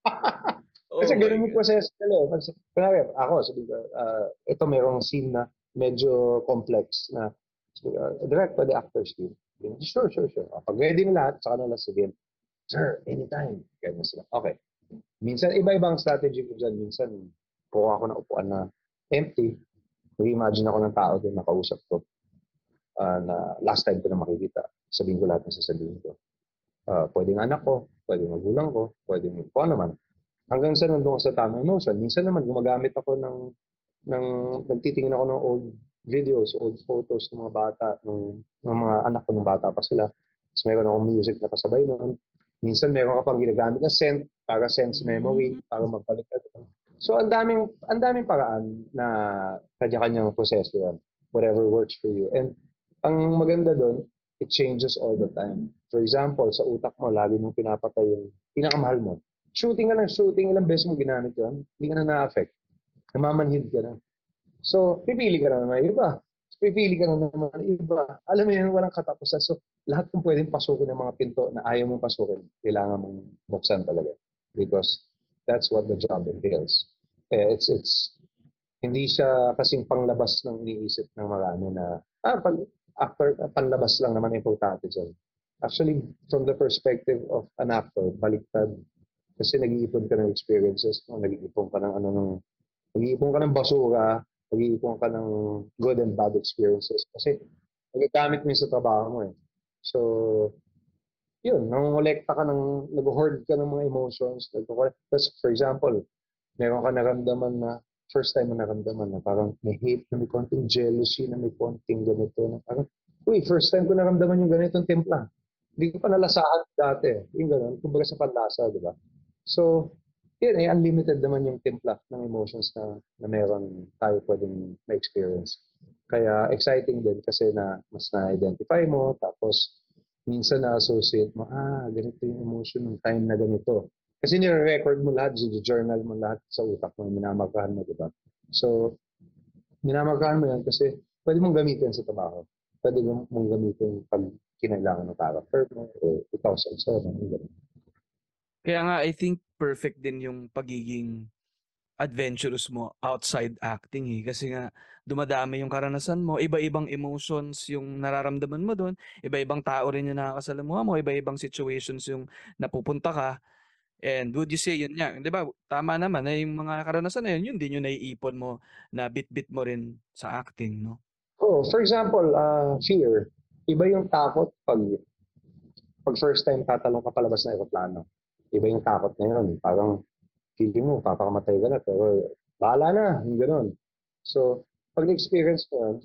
Oh Kasi ganun yung process nila. eh. Kasi, kunwari, ako, sabi ko, ah, ito merong scene na medyo complex na, sabi ko, direct by the actors team. Ko, Sure, sure, sure. Pag ready na lahat, saka na lang sabihin, Sir, anytime. Ganyan sila. Okay. Minsan, iba-ibang strategy ko dyan. Minsan, kuha ako ng upuan na empty. Mag-imagine ako ng tao din na kausap ko ah, na last time ko na makikita. Sabihin ko lahat ng sasabihin ko. Ah, pwedeng anak ko, pwedeng magulang ko, pwedeng kung ano man hanggang sa nandun ako sa tamang emotion. Minsan naman gumagamit ako ng ng nagtitingin ako ng old videos, old photos ng mga bata, ng, ng mga anak ko ng bata pa sila. Tapos meron akong music na kasabay noon. Minsan meron ka pang ginagamit na scent para sense memory, para magbalik ka doon. So ang daming ang daming paraan na kanya-kanyang proseso yan. Whatever works for you. And ang maganda doon, it changes all the time. For example, sa utak mo, lagi mong pinapatay yung pinakamahal mo shooting ka ng shooting, ilang beses mo ginamit yun, hindi ka na na-affect. Namamanhid ka na. So, pipili ka na naman iba. Pipili ka na naman iba. Alam mo yun, walang katapusan. So, lahat ng pwedeng pasukin ng mga pinto na ayaw mong pasukin, kailangan mong buksan talaga. Because that's what the job entails. Eh, it's, it's, hindi siya kasing panglabas ng iniisip ng marami na, ah, pag, actor, panlabas lang naman importante dyan. Actually, from the perspective of an actor, baliktad kasi nag-iipon ka ng experiences mo, nag-iipon ka ng ano ng nag-iipon ka ng basura, nag-iipon ka ng good and bad experiences kasi nagagamit mo sa trabaho mo eh. So, yun, nangongolekta ka ng, nag-hoard ka ng mga emotions. Tapos, for example, meron ka naramdaman na, first time mo naramdaman na parang may hate, na may konting jealousy, na may konting ganito, na parang, uy, first time ko naramdaman yung ganitong timpla. Hindi ko pa nalasahan dati. Yung gano'n, kumbaga sa panlasa, di ba? So, yun, eh, unlimited naman yung timpla ng emotions na, na meron tayo pwedeng ma-experience. Kaya exciting din kasi na mas na-identify mo, tapos minsan na-associate mo, ah, ganito yung emotion ng time na ganito. Kasi nire-record mo lahat, journal mo lahat sa utak mo, minamagahan mo, di ba? So, minamagahan mo yan kasi pwede mong gamitin sa trabaho. Pwede mong gamitin pag kinailangan ng character mo o ikaw sa isa. Ganun. Kaya nga, I think perfect din yung pagiging adventurous mo outside acting eh. Kasi nga, dumadami yung karanasan mo, iba-ibang emotions yung nararamdaman mo doon, iba-ibang tao rin yung nakakasalamuha mo, iba-ibang situations yung napupunta ka. And would you say yun nga, di ba, tama naman na yung mga karanasan na yun, yun din yung naiipon mo na bit-bit mo rin sa acting, no? Oh, for example, uh, fear. Iba yung takot pag pag first time tatalong ka palabas ng aeroplano. Iba yung takot na yun. Parang feeling mo, papakamatay ka na, pero bahala na, yung ganun. So, pag na-experience mo yun,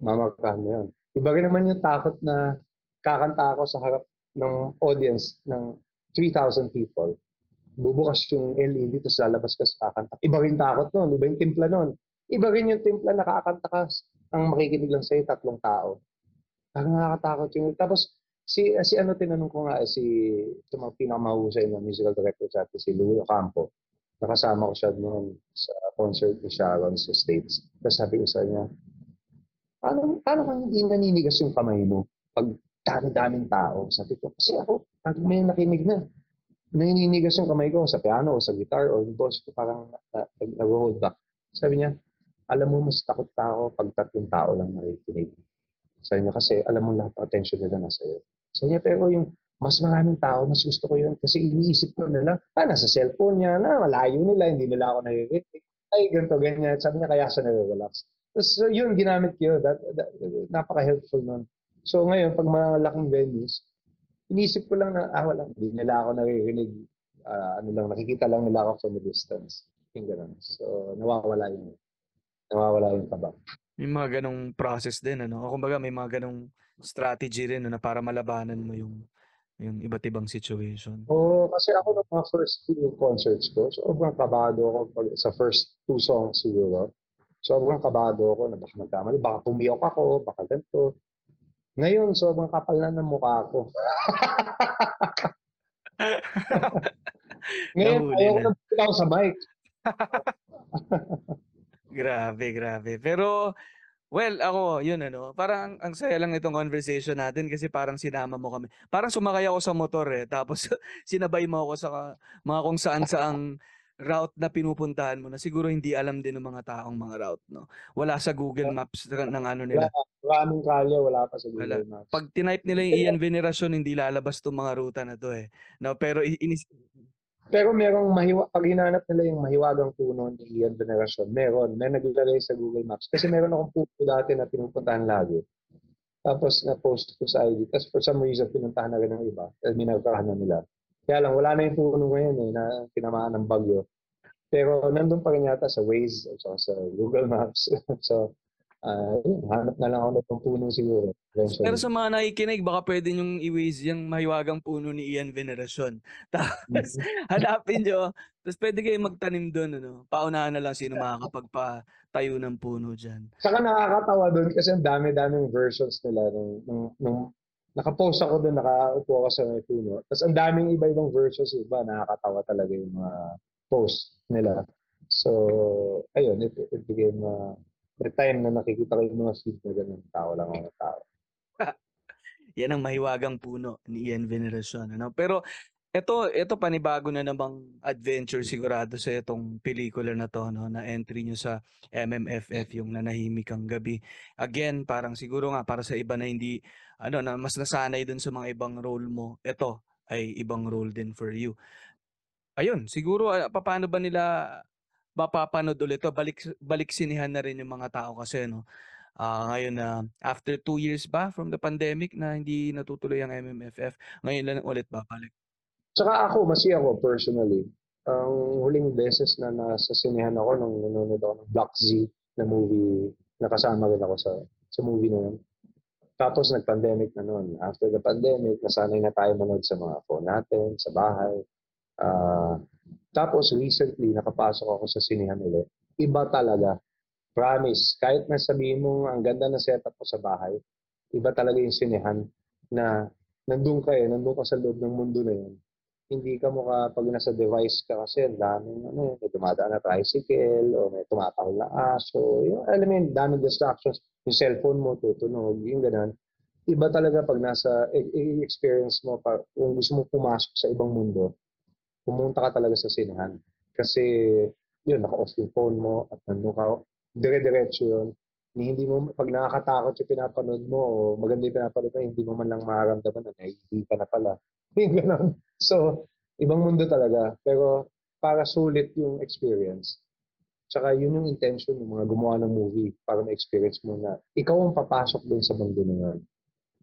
mamarkahan mo yun. Iba rin naman yung takot na kakanta ako sa harap ng audience ng 3,000 people. Bubukas yung LED, tapos lalabas ka sa kakanta. Iba rin takot nun, iba yung timpla nun. Iba rin yung timpla na kakanta ka, ang makikinig lang sa'yo, tatlong tao. Parang nakakatakot yung... Tapos, si si ano tinanong ko nga, eh, si ito mga pinakamahusay na musical director sa atin, si Louie Ocampo. Nakasama ko siya noon sa concert ni Sharon sa States. Tapos sabi ko sa kanya, paano, paano kang hindi naninigas yung kamay mo pag dami-daming tao? Sabi ko, kasi ako, pag may nakinig na, naninigas yung kamay ko sa piano o sa guitar o yung boss ko parang uh, nag-hold back. Sabi niya, alam mo, mas takot pa ako pag tatlong tao lang nakikinig. Sabi niya, kasi alam mo lahat attention nila nasa iyo. Sabi niya, pero yung mas maraming tao, mas gusto ko yun kasi iniisip ko nila, ah, nasa cellphone niya, na malayo nila, hindi nila ako naririnig. Ay, ganito, ganyan. Sabi niya, kaya siya nare-relax. So, yun, ginamit ko yun. That, that, napaka-helpful nun. So ngayon, pag malaking venues, inisip ko lang na, ah, wala, hindi nila ako naririnig. Ah, ano lang, nakikita lang nila ako from a distance. Yung ganun. So, nawawala yung, nawawala yung kaba. May mga ganong process din, ano? O kumbaga, may mga ganong strategy rin, ano, para malabanan mo yung yung iba't ibang situation. Oo, kasi ako ng mga first few concerts ko, sobrang kabado ako pag, sa first two songs siguro. Sobrang kabado ako na baka magkamali, baka pumiyok ako, baka ganito. Ngayon, sobrang kapal na ng mukha ko. Ngayon, ayaw ko na. na bitaw sa mic. Grabe, grabe. Pero, well, ako, yun ano, parang ang, ang saya lang itong conversation natin kasi parang sinama mo kami. Parang sumakay ako sa motor eh, tapos sinabay mo ako sa mga kung saan saang route na pinupuntahan mo na siguro hindi alam din ng mga taong mga route, no? Wala sa Google Maps ng ano nila. Maraming kalye, wala pa sa Wala. Google Maps. Pag tinype nila yung Ian Veneracion, hindi lalabas tong mga ruta na to eh. No, pero inis Pero merong mahiwa, pag hinanap nila yung mahiwagang puno ni Ian Veneracion, meron. May naglalagay sa Google Maps. Kasi meron akong puno dati na pinupuntahan lagi. Tapos na-post ko sa ID. Tapos for some reason, pinuntahan na rin ng iba. Tapos minagkahan na nila. Kaya lang, wala na yung puno ngayon eh, na tinamaan ng bagyo. Pero nandun pa rin yata sa Waze at saka sa Google Maps. so, ah, yun, hanap na lang ako ng puno siguro. Eventually. Pero sa mga nakikinig, baka pwede nyong i-waze yung mahiwagang puno ni Ian Veneracion. Tapos, hanapin nyo. Tapos pwede kayo magtanim doon. Ano? Paunahan na lang sino makakapagpatayo ng puno dyan. Saka nakakatawa doon kasi ang dami-daming versions nila nung, nung, nung nakapost ako doon, nakaupo ako sa may puno. Tapos ang daming iba-ibang versions, iba, nakakatawa talaga yung mga post nila. So, ayun, it, it became uh, the time na nakikita ko yung mga feed na ganun, tao lang ako ng tao. Yan ang mahiwagang puno ni Ian Veneracion. Ano? Pero ito, ito panibago na namang adventure sigurado sa itong pelikula na to, no? na entry nyo sa MMFF, yung nanahimik ang gabi. Again, parang siguro nga para sa iba na hindi, ano, na mas nasanay dun sa mga ibang role mo, ito ay ibang role din for you. Ayun, siguro ah, paano ba nila mapapanood ulit to? Balik, balik sinihan na rin yung mga tao kasi, no? Ah, ngayon na after two years ba from the pandemic na hindi natutuloy ang MMFF, ngayon lang ulit babalik. Tsaka ako, masaya ako personally. Ang huling beses na nasa sinehan ako nung nanonood ako ng Black Z na movie, nakasama rin ako sa sa movie na yun. Tapos nag-pandemic na noon. After the pandemic, nasanay na tayo manood sa mga phone natin, sa bahay. Ah, tapos recently, nakapasok ako sa sinehan ulit. Iba talaga. Promise. Kahit na sabihin mo, ang ganda na setup ko sa bahay, iba talaga yung sinehan na nandun ka eh, nandun ka sa loob ng mundo na yun hindi ka mukha pag nasa device ka kasi daming ano, may dumadaan na tricycle o may tumatahol na aso. Yung, alam mo yun, daming distractions. Yung cellphone mo tutunog, yung ganun. Iba talaga pag nasa i- i- experience mo, pa, kung gusto mo pumasok sa ibang mundo, pumunta ka talaga sa sinehan. Kasi yun, naka-off yung phone mo at nandun ka, dire-diretso yun. Hindi mo, pag nakakatakot yung pinapanood mo o maganda yung pinapanood mo, hindi mo man lang mararamdaman na naiihi ka na pala. Yung. So, ibang mundo talaga. Pero para sulit yung experience. Tsaka yun yung intention ng mga gumawa ng movie para ma-experience mo na ikaw ang papasok din sa mundo na yun.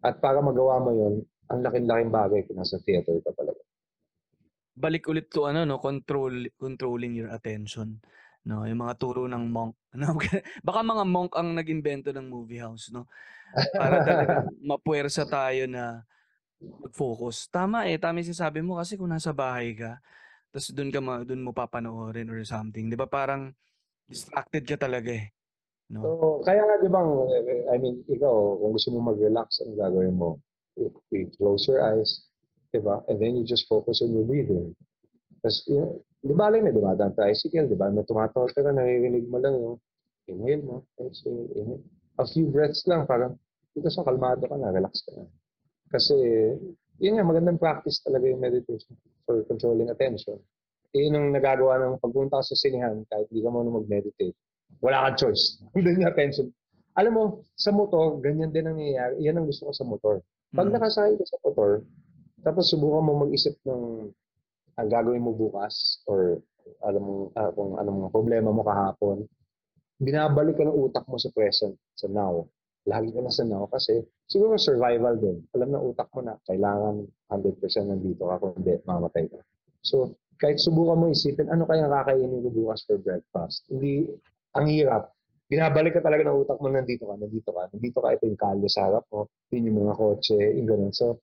At para magawa mo yun, ang laking-laking bagay kung nasa theater ka talaga. Balik ulit to ano no, control controlling your attention. No, yung mga turo ng monk. No? Baka mga monk ang nag-imbento ng movie house, no? Para talaga mapuwersa tayo na mag-focus. Tama eh, tama yung sinasabi mo kasi kung nasa bahay ka, tapos doon ka ma, doon mo papanoorin or something, 'di ba? Parang distracted ka talaga eh. No? So, kaya nga, di ba, I mean, ikaw, kung gusto mo mag-relax, ang gagawin mo? You, you close your eyes, di ba? And then you just focus on your breathing. Tapos, yun, di ba, alin na dumadaan tricycle, di ba? May tumatawag ka, naririnig mo lang yung inhale mo, exhale, inhale. A few breaths lang, parang, dito sa kalmado ka na, relax ka na. Kasi, yun nga, magandang practice talaga yung meditation for controlling attention. Yun ang nagagawa ng pagpunta sa sinihan, kahit di ka mo mag-meditate wala kang choice. Nandun yung attention. Alam mo, sa motor, ganyan din ang nangyayari. Yan ang gusto ko sa motor. Pag Mm. nakasakay ka sa motor, tapos subukan mo mag-isip ng ang gagawin mo bukas or alam mo ah, kung anong problema mo kahapon, binabalik ka ng utak mo sa present, sa now. lagi ka nasa now kasi siguro survival din. Alam na utak mo na kailangan 100% nandito ka kung hindi, mamatay ka. So, kahit subukan mo isipin, ano kaya kakainin ko bukas for breakfast? Hindi, ang hirap. Binabalik ka talaga ng utak mo, nandito ka, nandito ka, nandito ka, ito yung kalye sa harap mo, yun yung mga kotse, yung ganun. So,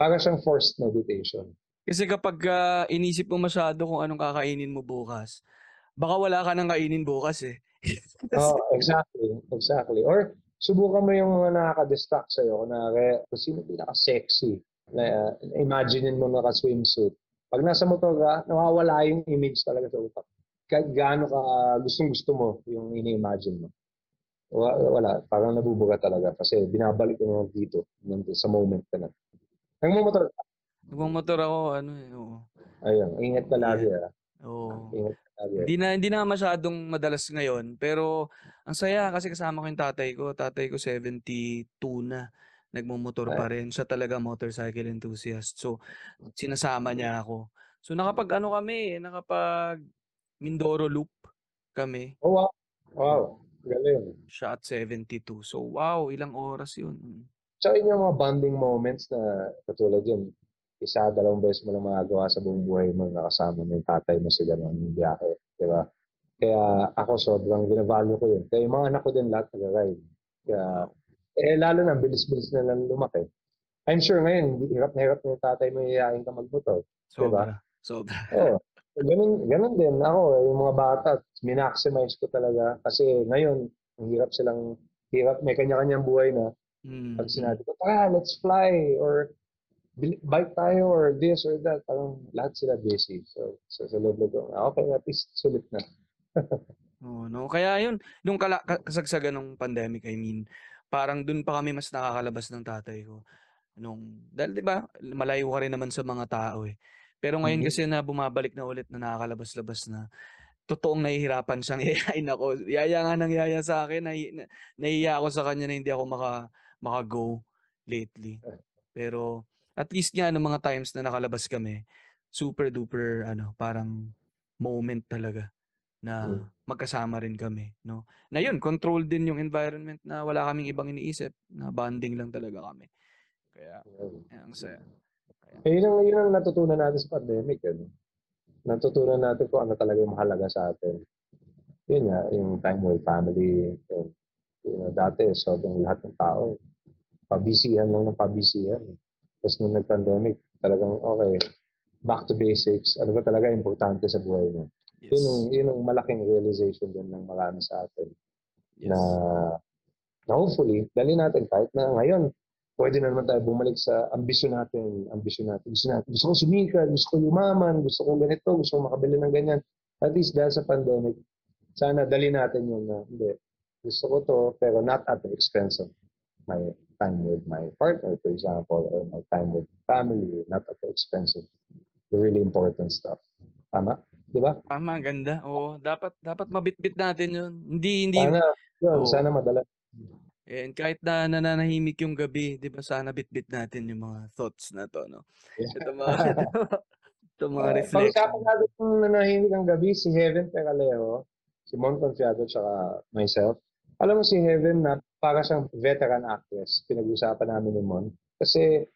para siyang forced meditation. Kasi kapag ah, inisip mo masyado kung anong kakainin mo bukas, baka wala ka nang kainin bukas eh. Oh, exactly. Exactly. Or subukan mo yung mga nakaka-distract sa'yo. Kunwari, kung sino pinaka-sexy. Na, uh, imaginein mo naka-swimsuit. Pag nasa motor ka, nawawala yung image talaga sa utak. Kahit gaano ka gustong-gusto mo yung ini-imagine mo. Wa- Wala, parang nabubuga talaga kasi binabalik mo na dito, nandun sa moment ka na. Nagmumotor ka. Nagmamotor ako, ano eh, oo. Ayun, ingat ka lagi ah. Oo. Ingat ka lagi. Hindi na hindi na masyadong madalas ngayon, pero ang saya kasi kasama ko yung tatay ko. Tatay ko 72 na. Nagmumotor pa rin. Siya talaga motorcycle enthusiast. So, sinasama niya ako. So, nakapag ano kami, nakapag Mindoro Loop kami. Oh, wow. Wow. Galing. Siya at 72. So, wow, ilang oras yun. Tsaka yun yung mga bonding moments na katulad yun, isa, dalawang beses mo lang magagawa sa buong buhay mo nakasama mo yung tatay mo sa gano'n yung biyahe. Di ba? Kaya ako sobrang binavalue ko yun. Kaya yung mga anak ko din lahat nag-ride. Kaya, eh lalo na, bilis-bilis na lang lumaki. I'm sure ngayon, hirap na hirap na yung tatay mo iyayain ka magmotor. Sobra. Sobra. Oo. Ganun, ganun din ako, eh, yung mga bata, minaximize ko talaga. Kasi ngayon, ang hirap silang, hirap, may kanya-kanyang buhay na. Mm, Pag sinabi ko, tara, let's fly, or bike tayo, or this or that, parang lahat sila busy. So, so sa loob ko, ah, okay, at least sulit na. Oo, no? Kaya yun, nung kala- ka- kasagsagan ng pandemic, I mean, parang dun pa kami mas nakakalabas ng tatay ko. Nung, dahil di ba, malayo ka rin naman sa mga tao eh. Pero ngayon Mhm. kasi na bumabalik na ulit na nakakalabas-labas na, totoong nahihirapan siyang yayain ako. Yaya nga ng yaya sa akin, nahi, na, nahiya ako sa kanya na hindi ako maka, maka-go lately. Pero, at least nga, ng mga times na nakalabas kami, super duper, ano, parang moment talaga na Mm. magkasama rin kami, no? Na yun, control din yung environment na wala kaming ibang iniisip, na bonding lang talaga kami. Kaya, Yun. eh, ang saya. Eh, yun, ang, yun ang natutunan natin sa pandemic. Ano? Natutunan natin kung ano talaga yung mahalaga sa atin. Yun nga, yung time with family. Yun. You know, dati, sobrang lahat ng tao, pabisihan lang ng pabisihan. Tapos nung nag-pandemic, talagang, okay, back to basics. Ano ba talaga importante sa buhay mo? Yes. Yun ang, yun ang malaking realization din ng marami sa atin. yes. na, na hopefully, dali natin kahit na ngayon, pwede na naman tayo bumalik sa ambisyon natin, ambisyon natin. Gusto natin, gusto ko sumikat, gusto ko yumaman, gusto ko ganito, gusto ko makabili ng ganyan. At least dahil sa pandemic, sana dali natin yun na, hindi, gusto ko to, pero not at the expense of my time with my partner, for example, or my time with family, not at the expense of the really important stuff. Tama? Di ba? Tama, ganda. Oo, dapat dapat mabitbit natin 'yun. Hindi hindi Sana, yun, Oo. sana madala. and kahit na nananahimik yung gabi, 'di ba? Sana bitbit natin yung mga thoughts na 'to, no. Ito mga ito mga Uh, reflection. Pag-usapan natin kung nanahimik ang gabi, si Heaven Peralejo, si Mon Confiado, tsaka myself. Alam mo si Heaven na para siyang veteran actress, pinag-usapan namin ni Mon. Kasi,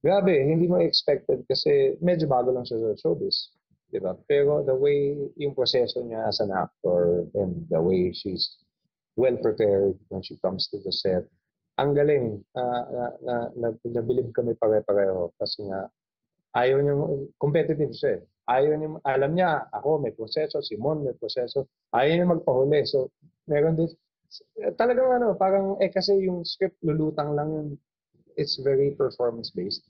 grabe, hindi mo expected kasi medyo bago lang siya sa showbiz. Di ba? Pero the way, yung proseso niya as an actor and the way she's well prepared when she comes to the set, ang galing. Uh, na, na, na, nabilib kami pare-pareho kasi nga ayaw niya, competitive siya eh. Ayaw niya, alam niya, ako may proseso, si Mon may proseso. Ayaw niya magpahuli. So, meron din, talagang ano, parang, eh kasi yung script, lulutang lang yun. It's very performance-based.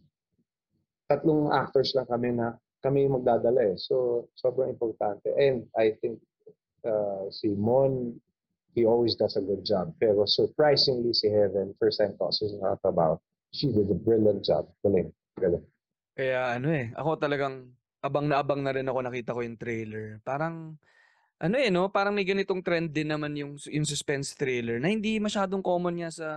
Tatlong actors lang kami na, kami yung magdadala eh. So, sobrang importante. And I think uh, si Mon, he always does a good job. Pero surprisingly, si Heaven, first time ko kasi sa trabaho, she did a brilliant job. Galing. Galing. Kaya ano eh, ako talagang abang na abang na rin ako nakita ko yung trailer. Parang ano eh no, parang may ganitong trend din naman yung yung suspense thriller na hindi masyadong common niya sa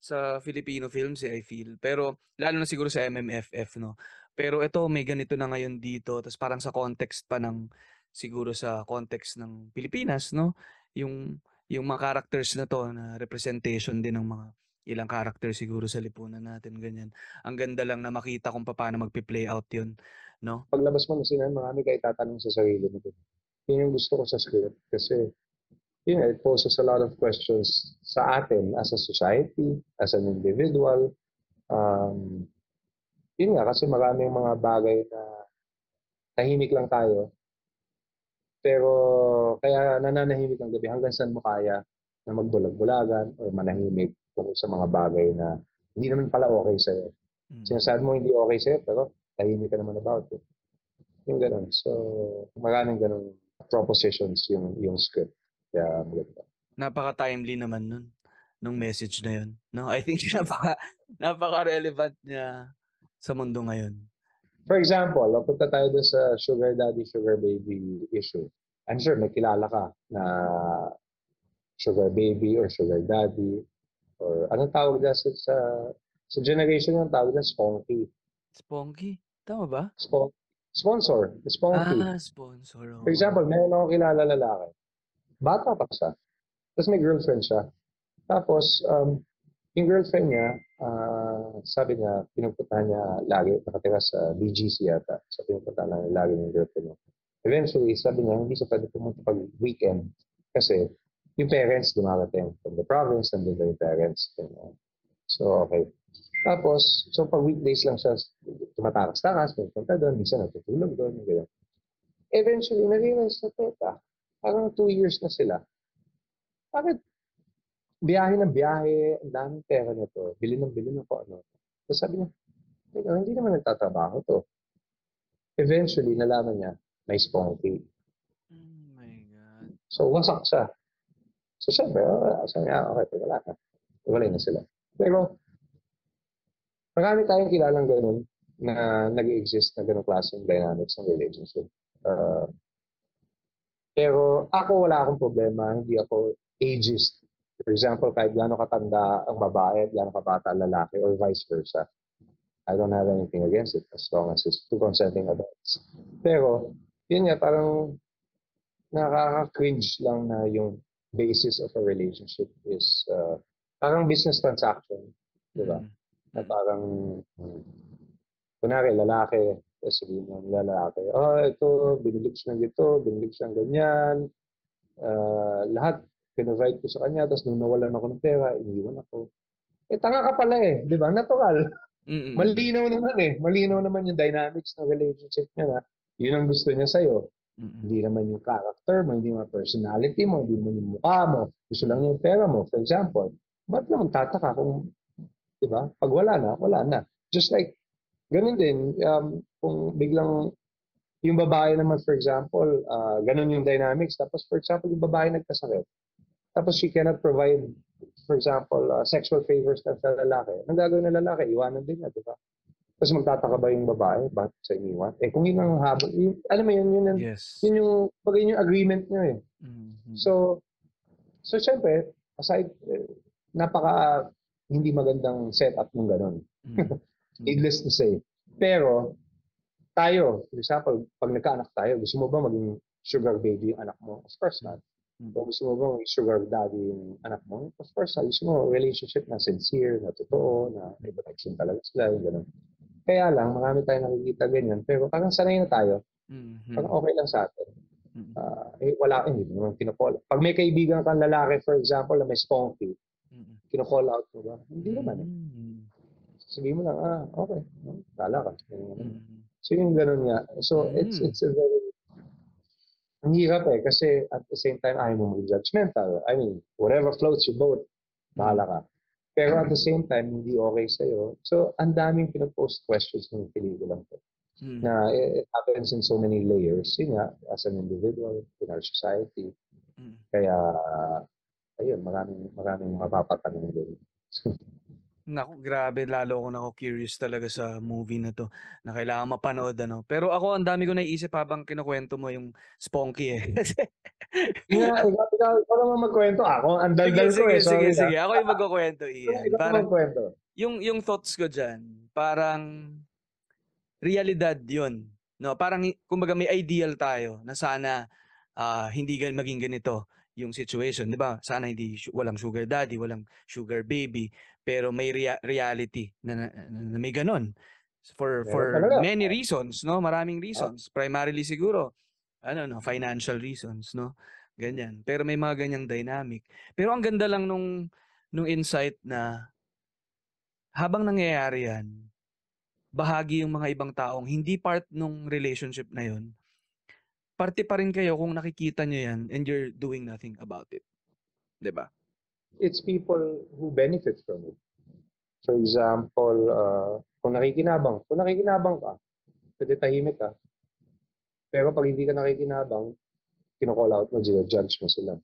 sa Filipino films eh, I feel. Pero lalo na siguro sa MMFF no. Pero ito may ganito na ngayon dito, tapos parang sa context pa ng siguro sa context ng Pilipinas no, yung yung mga characters na to na representation din ng mga ilang character siguro sa lipunan natin ganyan. Ang ganda lang na makita kung paano magpi-play out 'yun, no? paglabas mo ng sinan, marami kayo tatanong sa sarili mo. Yun yung gusto ko sa script kasi yun, it poses a lot of questions sa atin as a society, as an individual. Um, yun nga, kasi maraming mga bagay na tahimik lang tayo. Pero kaya nananahimik ang gabi hanggang saan mo kaya na magbulag-bulagan o manahimik tungkol sa mga bagay na hindi naman pala okay sa'yo. Mm. Sinasabi mo hindi okay sa'yo, pero tahimik ka naman about it. Yung ganun. So, maraming ganun propositions yung, yung script. Kaya maganda. Napaka-timely naman nun nung message na 'yun, no? I think napaka napaka-relevant niya sa mundo ngayon. For example, punta tayo dun sa sugar daddy, sugar baby issue. I'm sure may kilala ka na sugar baby or sugar daddy or anong tawag dyan sa, sa, sa generation yung tawag dyan, sponky. Sponky, tama ba? Spon- sponsor, sponky. Ah, sponsor. For example, meron akong kilala lalaki. Bata pa siya. Tapos may girlfriend siya. Tapos, um, yung girlfriend niya, ah, sabi niya, pinupuntahan niya lagi, nakatira sa BGC yata. So, pinupuntahan lang niya lagi yung girlfriend niya. Eventually, sabi niya, hindi siya pwede pumunta pag weekend. Kasi, yung parents dumarating from the province, nandun na yung parents. Ganyan. So, okay. Tapos, so pag weekdays lang siya, tumatakas-takas, pupunta doon, minsan natutulog doon, ganyan. Eventually, na-realize na, teka, parang two years na sila. Bakit biyahe ng biyahe, ang daming pera na to, bili ng bili ng kung ano. So sabi niya, "Teka, hindi naman nagtatrabaho to. Eventually, nalaman niya, may spunky. Oh my God. So, wasak siya. So, syempre, uh, sabi niya, okay, wala na. Wala na sila. Pero, marami tayong kilalang ganun na nag-exist na ganung klaseng dynamics ng relationship. Uh, pero ako wala akong problema, hindi ako ageist. For example, kahit gaano katanda ang babae gaano kabata ang lalaki or vice versa. I don't have anything against it as long as it's two consenting adults. Pero, yun nga, parang nakaka-cringe lang na yung basis of a relationship is uh, parang business transaction. Di ba? Mm. Na parang, hmm, kunwari, lalaki, tapos sabihin ng lalaki, oh, ito, binilig siya ng ito, binilig siya ng ganyan, Ah, lahat, pinrovide ko sa kanya, tapos nung nawalan ako ng pera, iniwan ako. Eh, tanga ka pala eh, di ba? Natural. Mm-mm. Malinaw naman eh. Malinaw naman yung dynamics ng relationship niya na yun ang gusto niya sa'yo. Mm-mm. Hindi naman yung character mo, hindi naman personality mo, hindi mo yung mukha mo. Gusto lang yung pera mo, for example. Ba't naman tataka kung, di ba? Pag wala na, wala na. Just like, ganun din, um, kung biglang, yung babae naman, for example, uh, ganun yung dynamics. Tapos, for example, yung babae nagkasakit. Tapos, she cannot provide, for example, uh, sexual favors na sa lalaki. Ang gagawin ng lalaki, iwanan din niya, di ba? Tapos magtataka ba yung babae? Bakit sa iniwan? Eh, kung yun ang habol, yun, alam mo yun, yun, yun, Yes. yun yung, pag yun yung agreement niya eh. Mhm. So, so syempre, aside, eh, napaka hindi magandang setup ng ganun. Mm. Needless to say. Pero, tayo, for example, pag nagkaanak tayo, gusto mo ba maging sugar baby yung anak mo? Of course not. Mm. Kung gusto mo ba maging sugar daddy yung anak mo? Of course not. Gusto mo relationship na sincere, na totoo, na may protection talaga sila, yung ganun. Kaya lang, marami tayong nakikita ganyan. Pero parang sanay na tayo. Mhm. Parang okay lang sa atin. Ah, eh, wala, eh, hindi naman kinocall. Pag may kaibigan kang lalaki, for example, na may spunky, Mm. Kinocall out mo ba? Hindi naman. Eh. Mm. Sabihin mo lang, ah, okay. Kala ka. Ganun. Mm. So yung ganun nga. So it's Mm. it's a very ang hirap eh kasi at the same time ayaw mo maging judgmental. I mean, whatever floats your boat, bahala ka. Pero at the same time, hindi okay sa'yo. So, ang daming pinopost questions ng pelikulang to. Mm. Na it, it happens in so many layers. Yun nga, as an individual, in our society. Mm. Kaya, ayun, maraming, maraming mapapatanong din. Naku, grabe lalo ako nako curious talaga sa movie na to na kailangan mapanood ano. Pero ako ang dami ko naiisip habang kinukuwento mo yung Spunky eh. Kasi Ikaw, ikaw, ikaw, ikaw naman magkwento. Ako, ang sige, daldal ko sige, eh. sige, Sorry sige. na. Ako yung magkukwento, Ian. Ikaw Parang magkwento. yung yung thoughts ko diyan, parang realidad 'yun. No, parang kumbaga may ideal tayo na sana ah, hindi gan maging ganito yung situation, 'di ba? Sana hindi walang sugar daddy, walang sugar baby, pero may rea- reality na, na, na may ganon for for talaga. many reasons, no? Maraming reasons. Primarily siguro ano no, financial reasons, no? Ganyan. Pero may mga ganyang dynamic. Pero ang ganda lang nung nung insight na habang nangyayari yan, bahagi yung mga ibang taong hindi part nung relationship na yun, parte pa rin kayo kung nakikita nyo yan and you're doing nothing about it. 'Di ba? it's people who benefit from it. For example, uh, kung nakikinabang, kung nakikinabang ka, pwede tahimik ka. Pero pag hindi ka nakikinabang, kinocall out mo, judge mo sila.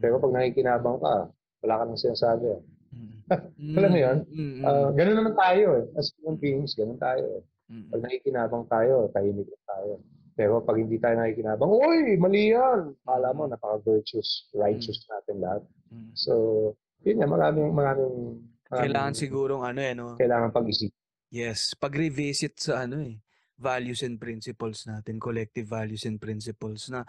Pero pag nakikinabang ka, wala ka nang sinasabi. eh. Mm. Alam mo yun? Mm, mm, Uh, ganun naman tayo eh. As human beings, ganun tayo eh. Pag nakikinabang tayo, tahimik tayo. Pero pag hindi tayo nakikinabang, Uy, mali yan! Kala mo, napaka-virtuous, righteous natin lahat. mm. So, yun nga, maraming, maraming, Kailangan maraming- sigurong ano eh, no? kailangan pag-isip. Yes, pag-revisit sa ano eh, values and principles natin, collective values and principles na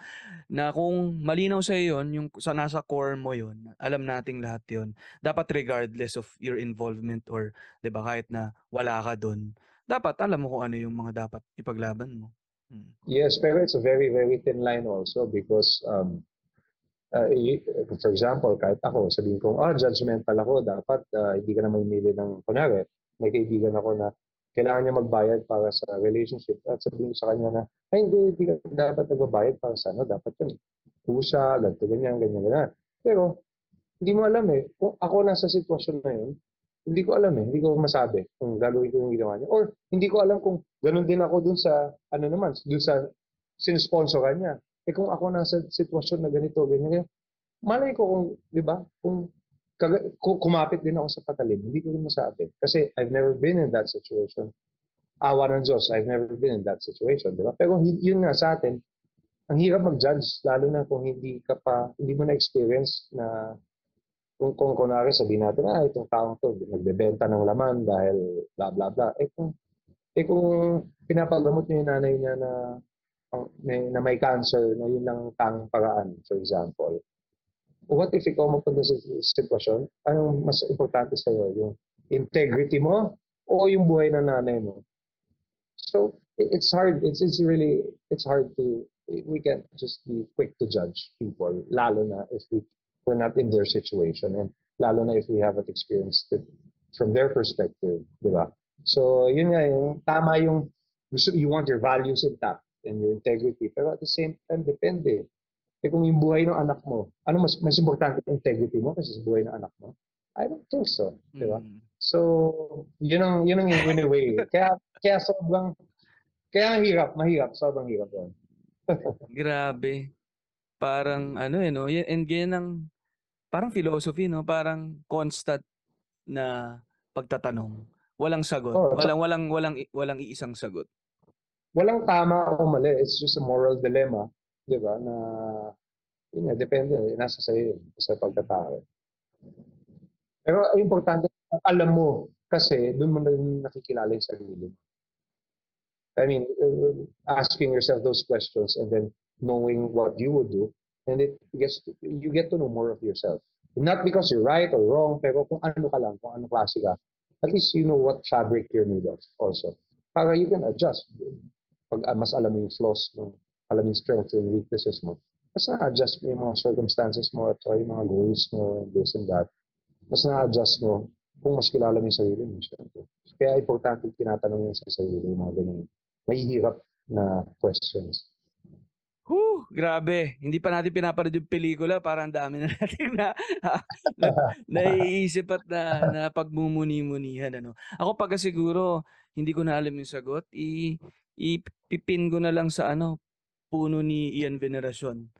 na kung malinaw sa yon yung sa nasa core mo yon alam nating lahat yon dapat regardless of your involvement or 'di ba kahit na wala ka doon dapat alam mo kung ano yung mga dapat ipaglaban mo Mm. Yes, pero it's a very, very thin line also because, um, uh, for example, kahit ako, sabihin ko, ah, judgmental ako, dapat uh, hindi ka na mamili ng, kunwari, may kaibigan ako na kailangan niya magbayad para sa relationship at sabihin sa kanya na, ay, hindi, hindi ka dapat nagbabayad para sa ano, dapat yun. Pusa, ganito, ganyan, ganyan, ganyan. Pero, hindi mo alam eh, kung ako nasa sitwasyon na yun, hindi ko alam eh, hindi ko masabi kung gagawin ko yung ginawa niya. Or, hindi ko alam kung ganun din ako dun sa, ano naman, dun sa sinisponsoran niya. Eh kung ako nasa sitwasyon na ganito, ganyan, ganyan, malay ko kung, di ba, kung, kaga, ku- kumapit din ako sa patalim, hindi ko rin masabi. Kasi I've never been in that situation. Awa ng Diyos, I've never been in that situation, di ba? Pero yun nga sa atin, ang hirap mag-judge, lalo na kung hindi ka pa, hindi mo na-experience na kung, kung kunwari sabihin natin, ah, itong taong to, nagbebenta ng laman dahil bla bla bla. Eh kung, eh kung pinapagamot niya yung nanay niya na, ang- may, na may cancer, na yun lang tang paraan, for example. What if ikaw mapunta sa sitwasyon, anong mas importante sa'yo? Yung integrity mo o yung buhay ng nanay mo? So, it- it's hard. It's, it's really, it's hard to, we can't just be quick to judge people, lalo na if we, we're not in their situation and lalo na if we haven't experienced it from their perspective, di ba? So, yun nga, yung tama yung, gusto, you want your values intact and your integrity, pero at the same time, depende. Eh kung yung buhay ng anak mo, ano mas, mas importante integrity mo kasi sa buhay ng anak mo? I don't think so, di ba? Mm. So, yun ang, yun ang in a way. Kaya, kaya sobrang, kaya hirap, mahirap, sobrang hirap yun. grabe parang ano eh no? And ganyan ang parang philosophy no? Parang constant na pagtatanong. Walang sagot. Oo, walang walang walang walang iisang sagot. Walang tama o mali, it's just a moral dilemma, di ba, na, yun nga, depende, nasa sa'yo yun, sa pagkatao. Pero importante, alam mo, kasi doon mo na nakikilala yung sarili mo. I mean, uh, asking yourself those questions and then knowing what you would do, and it gets you get to know more of yourself. Not because you're right or wrong, pero kung ano ka lang, kung ano klase ka, at least you know what fabric you're made of also. Para you can adjust. Pag ah, mas alam mo yung flaws mo, alam mo yung strengths and weaknesses mo, mas na-adjust mo yung mga circumstances mo at yung mga goals mo, and this and that. Mas na-adjust mo kung mas kilala mo yung sarili mo. Syempre. Kaya importante tinatanong yan sa sarili, yung mga ganyan. Mahihirap na questions. Whew, grabe. Hindi pa natin pinapanood yung pelikula, parang ang dami na natin na, na naiisip at na, na pagmumuni-munihan. Ano. Ako pagka siguro, hindi ko na alam yung sagot, i, ipipin ko na lang sa ano, puno ni Ian Veneracion.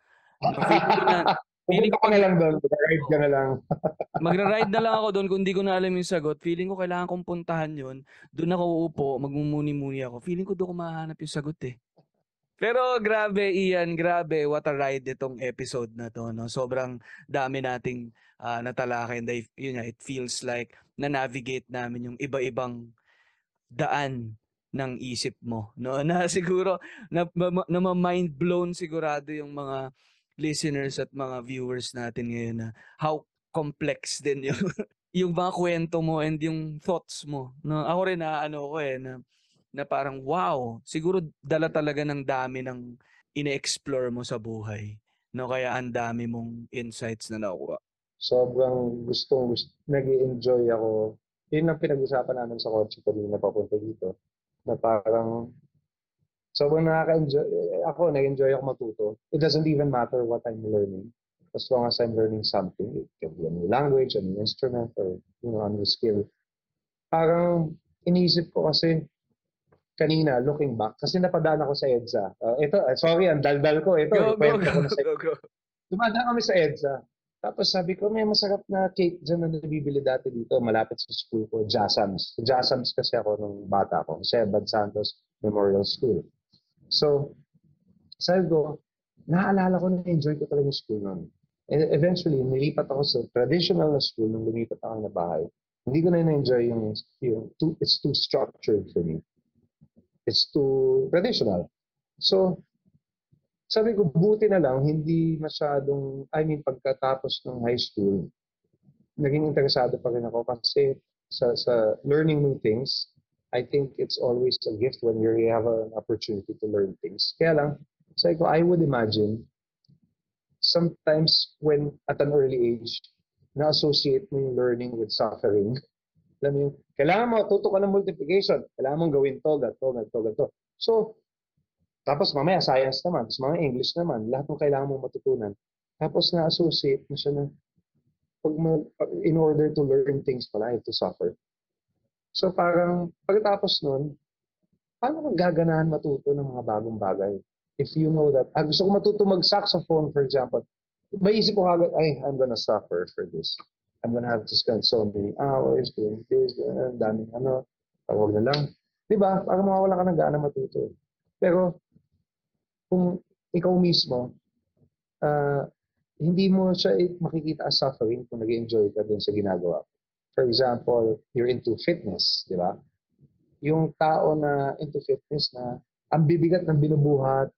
Feeling ko na, feeling ko na lang doon, ride ka na lang. magra-ride na lang ako doon kung hindi ko na alam yung sagot. Feeling ko kailangan kong puntahan yun. Doon ako uupo, magmumuni-muni ako. Feeling ko doon ko mahanap yung sagot eh. Pero grabe Ian, grabe what a ride itong episode na to no. Sobrang dami nating ah, natalakay and yun nga, it feels like na navigate namin yung iba-ibang daan ng isip mo no na siguro na, na, na mind blown sigurado yung mga listeners at mga viewers natin ngayon na how complex din yung yung mga kwento mo and yung thoughts mo. No, ako rin na ano ko eh na, na parang wow, siguro dala talaga ng dami ng ine-explore mo sa buhay. No, kaya ang dami mong insights na nakuha. Sobrang gustong, gust nag enjoy ako. Yun ang pinag-usapan namin sa kotse kanina papunta dito. Na parang sobrang nakaka-enjoy. eh, Ako, nag-enjoy ako matuto. It doesn't even matter what I'm learning. As long as I'm learning something, it can be a new language, a new instrument, or you know, a new skill. Parang iniisip ko kasi kanina, looking back, kasi napadaan ako sa EDSA. Uh, ito, uh, sorry, ang daldal ko. Ito, Go, go, go, sa go, go. Dumadaan kami sa EDSA. Tapos sabi ko, may masarap na cake dyan na nabibili dati dito, malapit sa school ko, Jasams. Sa Jasams kasi ako nung bata ko, sa Bad Santos Memorial School. So, sabi ko, naaalala ko na enjoy ko talaga yung school noon. And eventually, nilipat ako sa traditional na school nung lumipat ako na bahay. Hindi ko na na-enjoy yung, yung too, it's too structured for me. It's too traditional. So, sabi ko, buti na lang, hindi masyadong, I mean, pagkatapos ng high school, naging interesado pa rin ako kasi sa, sa learning new things, I think it's always a gift when you have an opportunity to learn things. Kaya lang, sabi ko, I would imagine, sometimes when at an early age, na-associate mo yung learning with suffering. Alam mo yung, kailangan mo, tuto ka ng multiplication. Kailangan mong gawin to, that, to, that, to, that, to. So, tapos mamaya science naman, tapos mga English naman, lahat ng kailangan mong matutunan. Tapos na-associate mo siya na pag mo, in order to learn things pala, I have to suffer. So parang pagkatapos nun, paano ka gaganahan matuto ng mga bagong bagay? If you know that, ah, gusto ko matuto mag-saxophone, for example, may isip ko agad, ay, I'm gonna suffer for this. I'm gonna have to spend so many hours doing this, uh, daming ano, tawag na lang. Di ba? Parang mawawala ka ng gana matuto. Pero, kung ikaw mismo, ah, hindi mo siya makikita as suffering kung nag enjoy ka din sa ginagawa. For example, you're into fitness, di ba? Yung tao na into fitness na ang bibigat ng binubuhat,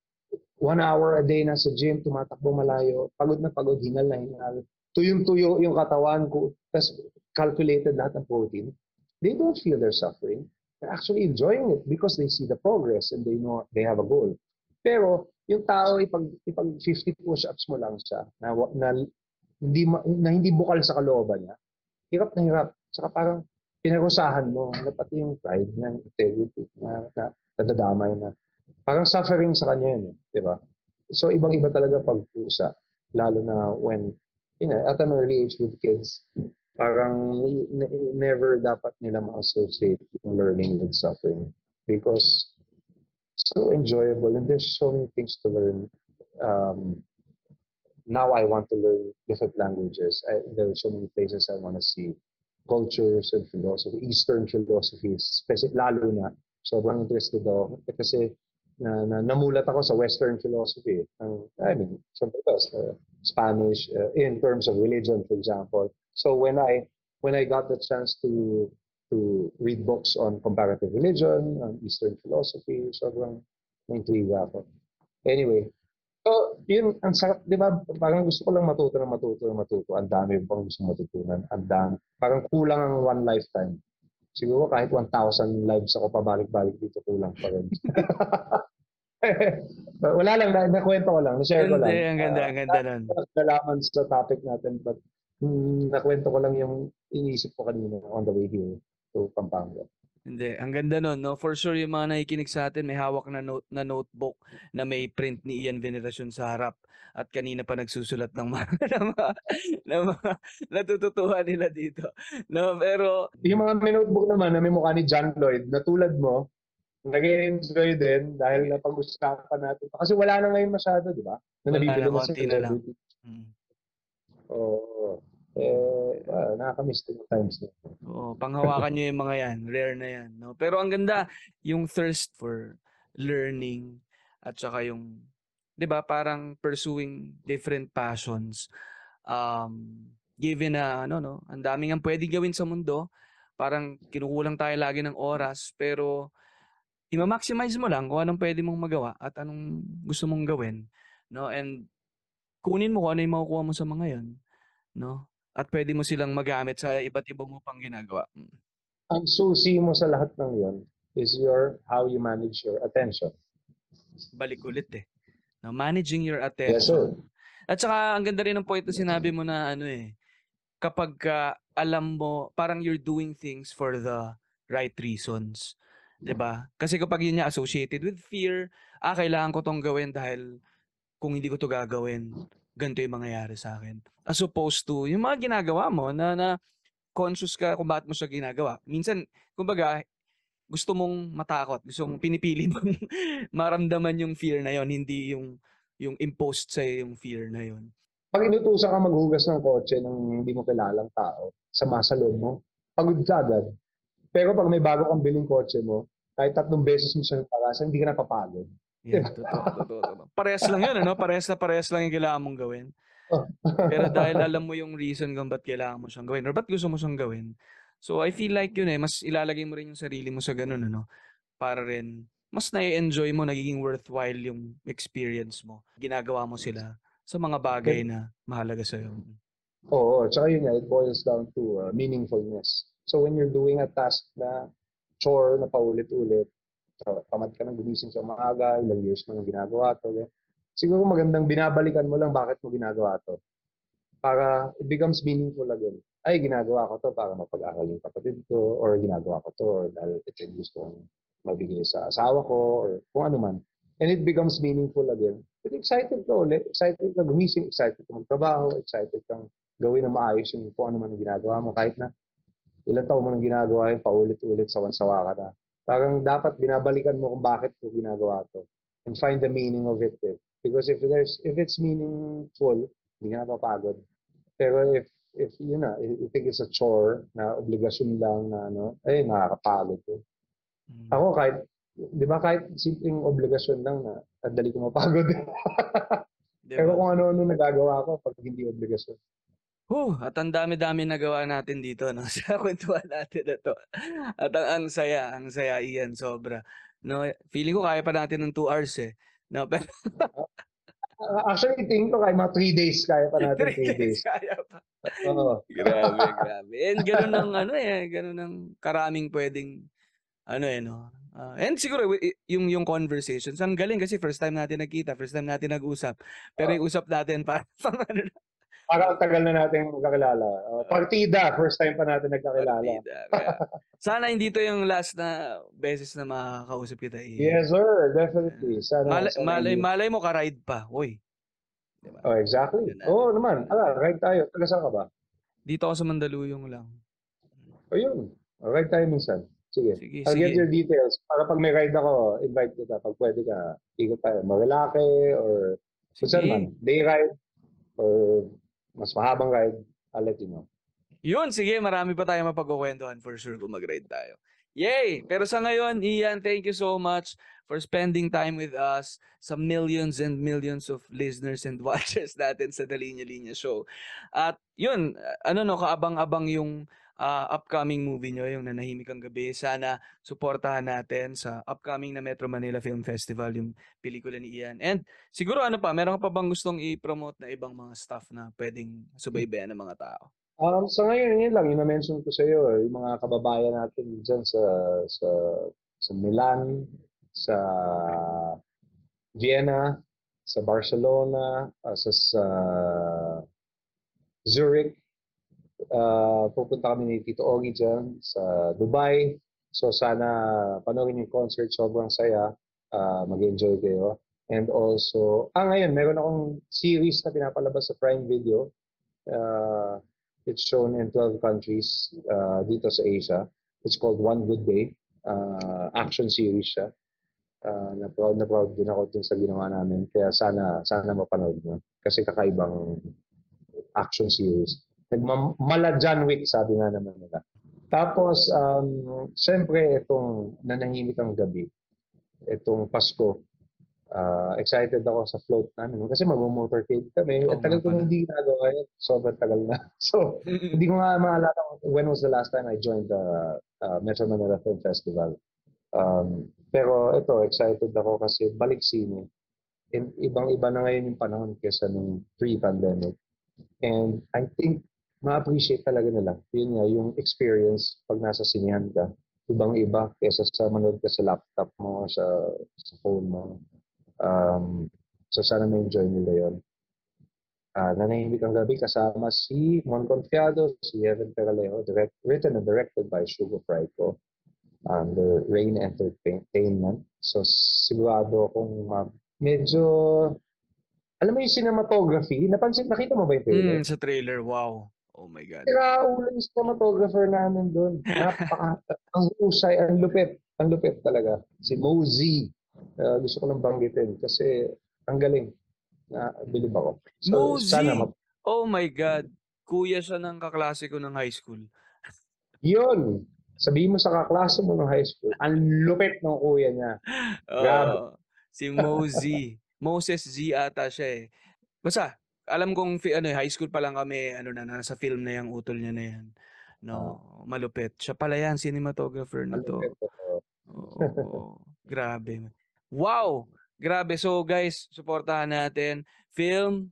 one hour a day na sa gym, tumatakbo malayo, pagod na pagod, hingal na hingal, tuyong-tuyo yung katawan ko, tapos calculated lahat ng protein, they don't feel their suffering. They're actually enjoying it because they see the progress and they know they have a goal. Pero yung tao ipag ipag 50 push-ups mo lang siya na, na hindi na hindi bukal sa kalooban niya. Hirap na hirap. Saka parang pinarusahan mo na pati yung pride yung integrity na, na nadadamay na. Parang suffering sa kanya yun, eh, di ba? So ibang-iba talaga pagpusa lalo na when you know, at an early age with kids, parang ne- never dapat nila ma-associate yung learning with suffering because so enjoyable and there's so many things to learn. Um, now I want to learn different languages. I, there are so many places I want to see. Cultures and philosophy, Eastern philosophy, specific, lalo na. Sobrang interested ako. Kasi na, na, namulat ako sa Western philosophy. Ang, I mean, something else, uh, Spanish, uh, in terms of religion, for example. So when I when I got the chance to to read books on comparative religion, on Eastern philosophy, sobrang na-intriga ako. Anyway, so yun, ang sarap, di ba, parang gusto ko lang matuto na matuto na matuto. Ang dami pang gusto matutunan. Ang dami. Parang kulang ang one lifetime. Siguro kahit 1,000 lives ako pabalik-balik dito, kulang pa rin. Wala lang, na, nakwento ko lang, na-share ko lang. Hindi, ang ganda, Ah, ang ganda nun. nalaman sa topic natin but mm, nakwento ko lang yung iniisip ko kanina on the way here to Pampanga. Hindi, ang ganda nun, no? For sure, yung mga nakikinig sa atin, may hawak na, note, na notebook na may print ni Ian Veneracion sa harap. At kanina pa nagsusulat ng mga, ng mga, ng mga natututuhan nila dito. No, pero, Yung mga may notebook naman na may mukha ni John Lloyd na tulad mo, nag-enjoy din dahil napag-usapan natin. Kasi wala na ngayon masyado, di ba? Na Wala nabibili na, mo sa konti na lang. celebrity. mm, Oo. Eh, ah, nakakamiss din yung times na. Oo, panghawakan nyo yung mga yan. Rare na yan. No? Pero ang ganda, yung thirst for learning at saka yung, di ba, parang pursuing different passions. Um, given na, ano, no, ang daming ang pwede gawin sa mundo. Parang kinukulang tayo lagi ng oras. Pero, ima-maximize mo lang kung anong pwede mong magawa at anong gusto mong gawin. No? And kunin mo kung ano yung makukuha mo sa mga yan. No? At pwede mo silang magamit sa iba't ibang upang ginagawa. Mm. Ang susi mo sa lahat ng yon is your how you manage your attention. Balik ulit eh. No, managing your Yes, sir. attention. At saka ang ganda rin ng point na sinabi mo na ano eh, kapag ka alam mo, parang you're doing things for the right reasons. 'Di ba? Kasi kapag yun niya associated with fear, ah, kailangan ko tong gawin dahil kung hindi ko to gagawin, ganito yung mangyayari sa akin. As opposed to, yung mga ginagawa mo na, na conscious ka kung bakit mo siya ginagawa. Minsan, kumbaga, gusto mong matakot, gusto mong pinipili mong maramdaman yung fear na yon hindi yung yung imposed sa yung fear na yon. Pag inutusan ka maghugas ng kotse ng hindi mo kilalang tao, sa loob mo, pagod ka agad. Pero pag may bago kang biling kotse mo, kahit tatlong beses mo siya napagasan, hindi ka napapagod. Yeah, totoo, totoo, totoo. Parehas lang yun, ano? Parehas na parehas lang yung kailangan mong gawin. Pero dahil alam mo yung reason kung ba't kailangan mo siyang gawin or ba't gusto mo siyang gawin. So I feel like yun eh, mas ilalagay mo rin yung sarili mo sa ganun, ano? Para rin, mas na-enjoy mo, nagiging worthwhile yung experience mo. Ginagawa mo sila sa mga bagay na mahalaga sa'yo. Oo, tsaka yun nga, it boils down to uh, meaningfulness. So when you're doing a task na chore na paulit-ulit, so, tamad ka nang gumising sa maaga, ilang years mo nang ginagawa to, ganyan. siguro magandang binabalikan mo lang bakit mo ginagawa to. Para it becomes meaningful again. Ay, ginagawa ko to para mapag-aral yung kapatid ko, or ginagawa ko to or dahil ito yung gusto kong mabigay sa asawa ko, or kung ano man. And it becomes meaningful again. But excited ka ulit, excited ka gumising, excited ka magtrabaho, excited kang gawin na maayos yung kung ano man ang ginagawa mo, kahit na ilang taon mo nang ginagawa yun, paulit-ulit, sawan-sawa ka na. Parang dapat binabalikan mo kung bakit mo ginagawa to and find the meaning of it. Eh. Because if there's if it's meaningful, hindi ka napapagod. Pero if if yun na, if you think it's a chore na obligasyon lang na ano, ay nakakapagod. Eh. Mm. Ako kahit, di ba kahit simpleng obligasyon lang na ang dali ko mapagod. Di Pero kung ano-ano nagagawa ko pag hindi obligasyon. Huh, at ang dami-dami nagawa natin dito no sa kwentuhan natin na to. At ang, ang saya, ang saya iyan sobra. No, feeling ko kaya pa natin ng 2 hours eh. No, pero Uh, Actually, tingin ko kaya mga 3 days kaya pa natin 3 days. kaya pa. Oo. Grabe, grabe. And ganun ang ano eh, ganun ang karaming pwedeng ano eh no. Ah, and siguro wi- yung yung conversations ang galing kasi first time natin nagkita, first time natin nag-usap. Pero yung usap natin para pang ano na, Parang ang tagal na natin magkakilala. Uh, partida, first time pa natin nagkakilala. partida. Kaya, sana hindi to yung last na beses na makakausap kita. Eh. Yes, sir. Definitely. Sana, Malay, sana malay, hindi- malay mo ka-ride pa. Uy. Diba? Oh, exactly. Yun. Oo naman. Ala, ride tayo. Taga saan ka ba? Dito ako sa Mandaluyong lang. O yun. Oh, ride tayo minsan. Sige. Sige, I'll get sige. your details. Para pag may ride ako, invite kita. Pag pwede ka, ikot tayo. Marilake or kung saan man. Sige. Day ride or mas mahabang ride. I'll let you know. Yun, sige, marami pa tayo mapagkukwentuhan for sure kung mag-ride tayo. Yay! Pero sa ngayon, Ian, thank you so much for spending time with us sa millions and millions of listeners and watchers natin sa The Linya Linya Show. At yun, ano no, kaabang-abang yung ah, upcoming movie nyo, yung Nanahimik ang Gabi. Sana suportahan natin sa upcoming na Metro Manila Film Festival, yung pelikula ni Ian. And siguro ano pa, meron ka pa bang gustong i-promote na ibang mga stuff na pwedeng subaybayan ng mga tao? Um, sa ngayon, yun lang, yung na-mention ko sa iyo, yung mga kababayan natin dyan sa, sa, sa Milan, sa Vienna, sa Barcelona, uh, sa, sa Zurich, uh, pupunta kami ni Tito Ogie dyan sa Dubai. So sana panoorin yung concert, sobrang saya, uh, mag-enjoy kayo. And also, ah ngayon, meron akong series na pinapalabas sa Prime Video. Uh, It's shown in 12 countries uh, dito sa Asia. It's called One Good Day. Uh, action series siya. Uh, na proud na proud din ako dun sa ginawa namin. Kaya sana sana mapanood nyo. Kasi kakaibang action series. Nagmamala John Wick, sabi nga naman nila. Tapos, um, siyempre, itong nanahimik ang gabi. Itong Pasko. Uh, excited ako sa float namin. Kasi mag-motorcade kami. Oo At tagal ko hindi ginagawa yun. Sobrang tagal na. So, hindi ko nga maalala when was the last time I joined the uh, Metro Manila Film Festival. Um, pero ito, excited ako kasi balik sine. Ibang-iba na ngayon yung panahon kesa nung pre-pandemic. And I think ma-appreciate talaga nila. Yun nga, yung experience pag nasa sinihan ka. Ibang-iba kesa sa manood ka sa laptop mo, sa, sa phone mo. Um, so sana ma-enjoy nila yun. Uh, nanahimik ang gabi kasama si Mon Confiado, si Evan Peralejo, direct, written and directed by Sugar Frico under Rain Entertainment. So sigurado akong uh, medyo alam mo yung cinematography, napansin, nakita mo ba yung trailer? Mm, sa trailer, wow. Oh my God. Sira ulo yung cinematographer namin doon. Napaka, ang usay, ang lupit. Ang lupit talaga. Si Mosey. Uh, gusto ko lang banggitin kasi ang galing. Na, bilib ako. So, Mosey! sana ma- Oh my God. Kuya siya ng kaklase ko ng high school. yun. Sabihin mo sa kaklase mo ng high school, ang lupit ng kuya niya. Grabe. Oo. si Mosey. Moses Z ata siya eh. Basta, alam kong fi- ano, high school pa lang kami, ano na, nasa film na yung utol niya na yan. No, malupit. Siya pala yan, cinematographer nito. lupit. oo. Oo, grabe. Wow! Grabe. So guys, suportahan natin. Film,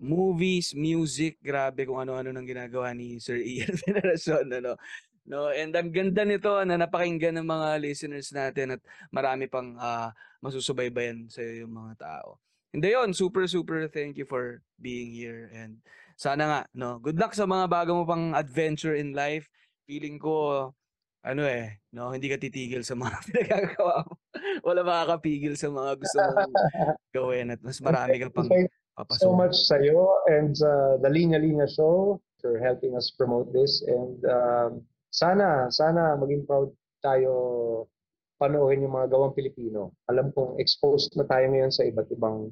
movies, music, grabe kung ano-ano nang ginagawa ni Sir Ian Veneracion. Ano? No, and ang ganda nito na napakinggan ng mga listeners natin at marami pang ah, masusubaybayan sa yung mga tao. Hindi yun, super super thank you for being here and sana nga, no, good luck sa mga bago mo pang adventure in life. Feeling ko ano eh, no, hindi ka titigil sa mga pinagagawa mo. Wala makakapigil sa mga gusto mong gawin at mas marami ka pang papasok. so much sa'yo and sa The Linya Linya Show for helping us promote this. And um, sana, sana maging proud tayo panoorin yung mga gawang Pilipino. Alam kong exposed na tayo ngayon sa iba't ibang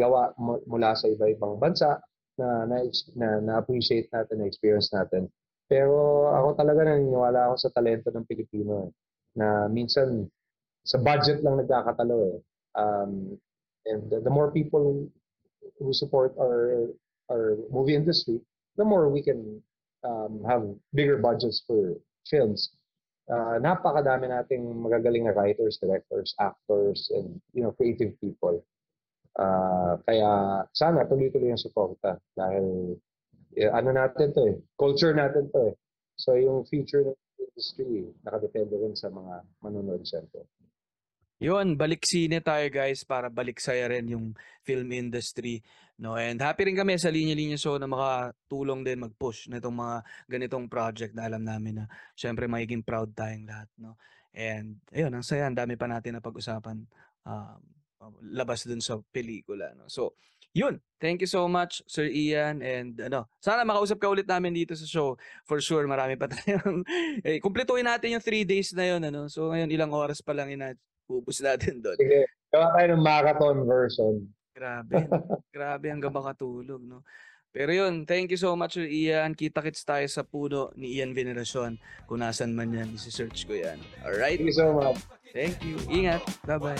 gawa mu- mula sa iba-ibang bansa na na, na, na-appreciate natin, na-experience natin. Pero ako talaga naniniwala ako sa talento ng Pilipino eh, na minsan sa budget lang nagkakatalo eh. Um, and the, the more people who support our our movie industry, the more we can um, have bigger budgets for films. Uh, napakadami nating magagaling na writers, directors, actors, and you know creative people. Uh, kaya sana tuloy-tuloy yung suporta dahil eh, ano natin to eh, culture natin to eh. So yung future ng industry nakadepende rin sa mga manonood syempre. Yun, balik sine tayo guys para balik saya rin yung film industry. No? And happy rin kami sa Linya Linya Show na makatulong din mag-push na itong mga ganitong project na alam namin na syempre magiging proud tayong lahat. No? And ayun, ang saya, ang dami pa natin na pag-usapan um, labas dun sa pelikula. No? So, yun. Thank you so much, Sir Ian. And ano, sana makausap ka ulit namin dito sa show. For sure, marami pa tayong... eh, kumpletuhin natin yung three days na yun. Ano? So, ngayon, ilang oras pa lang ina ubus natin doon. Sige, gawa tayo ng marathon version. Grabe. Grabe hanggang makatulog, no? Pero yun, thank you so much, Ian. Kita-kits tayo sa puno ni Ian Veneracion. Kung nasan man yan, isi-search ko yan. Alright? Thank you so much. Thank you. Ingat. Bye-bye.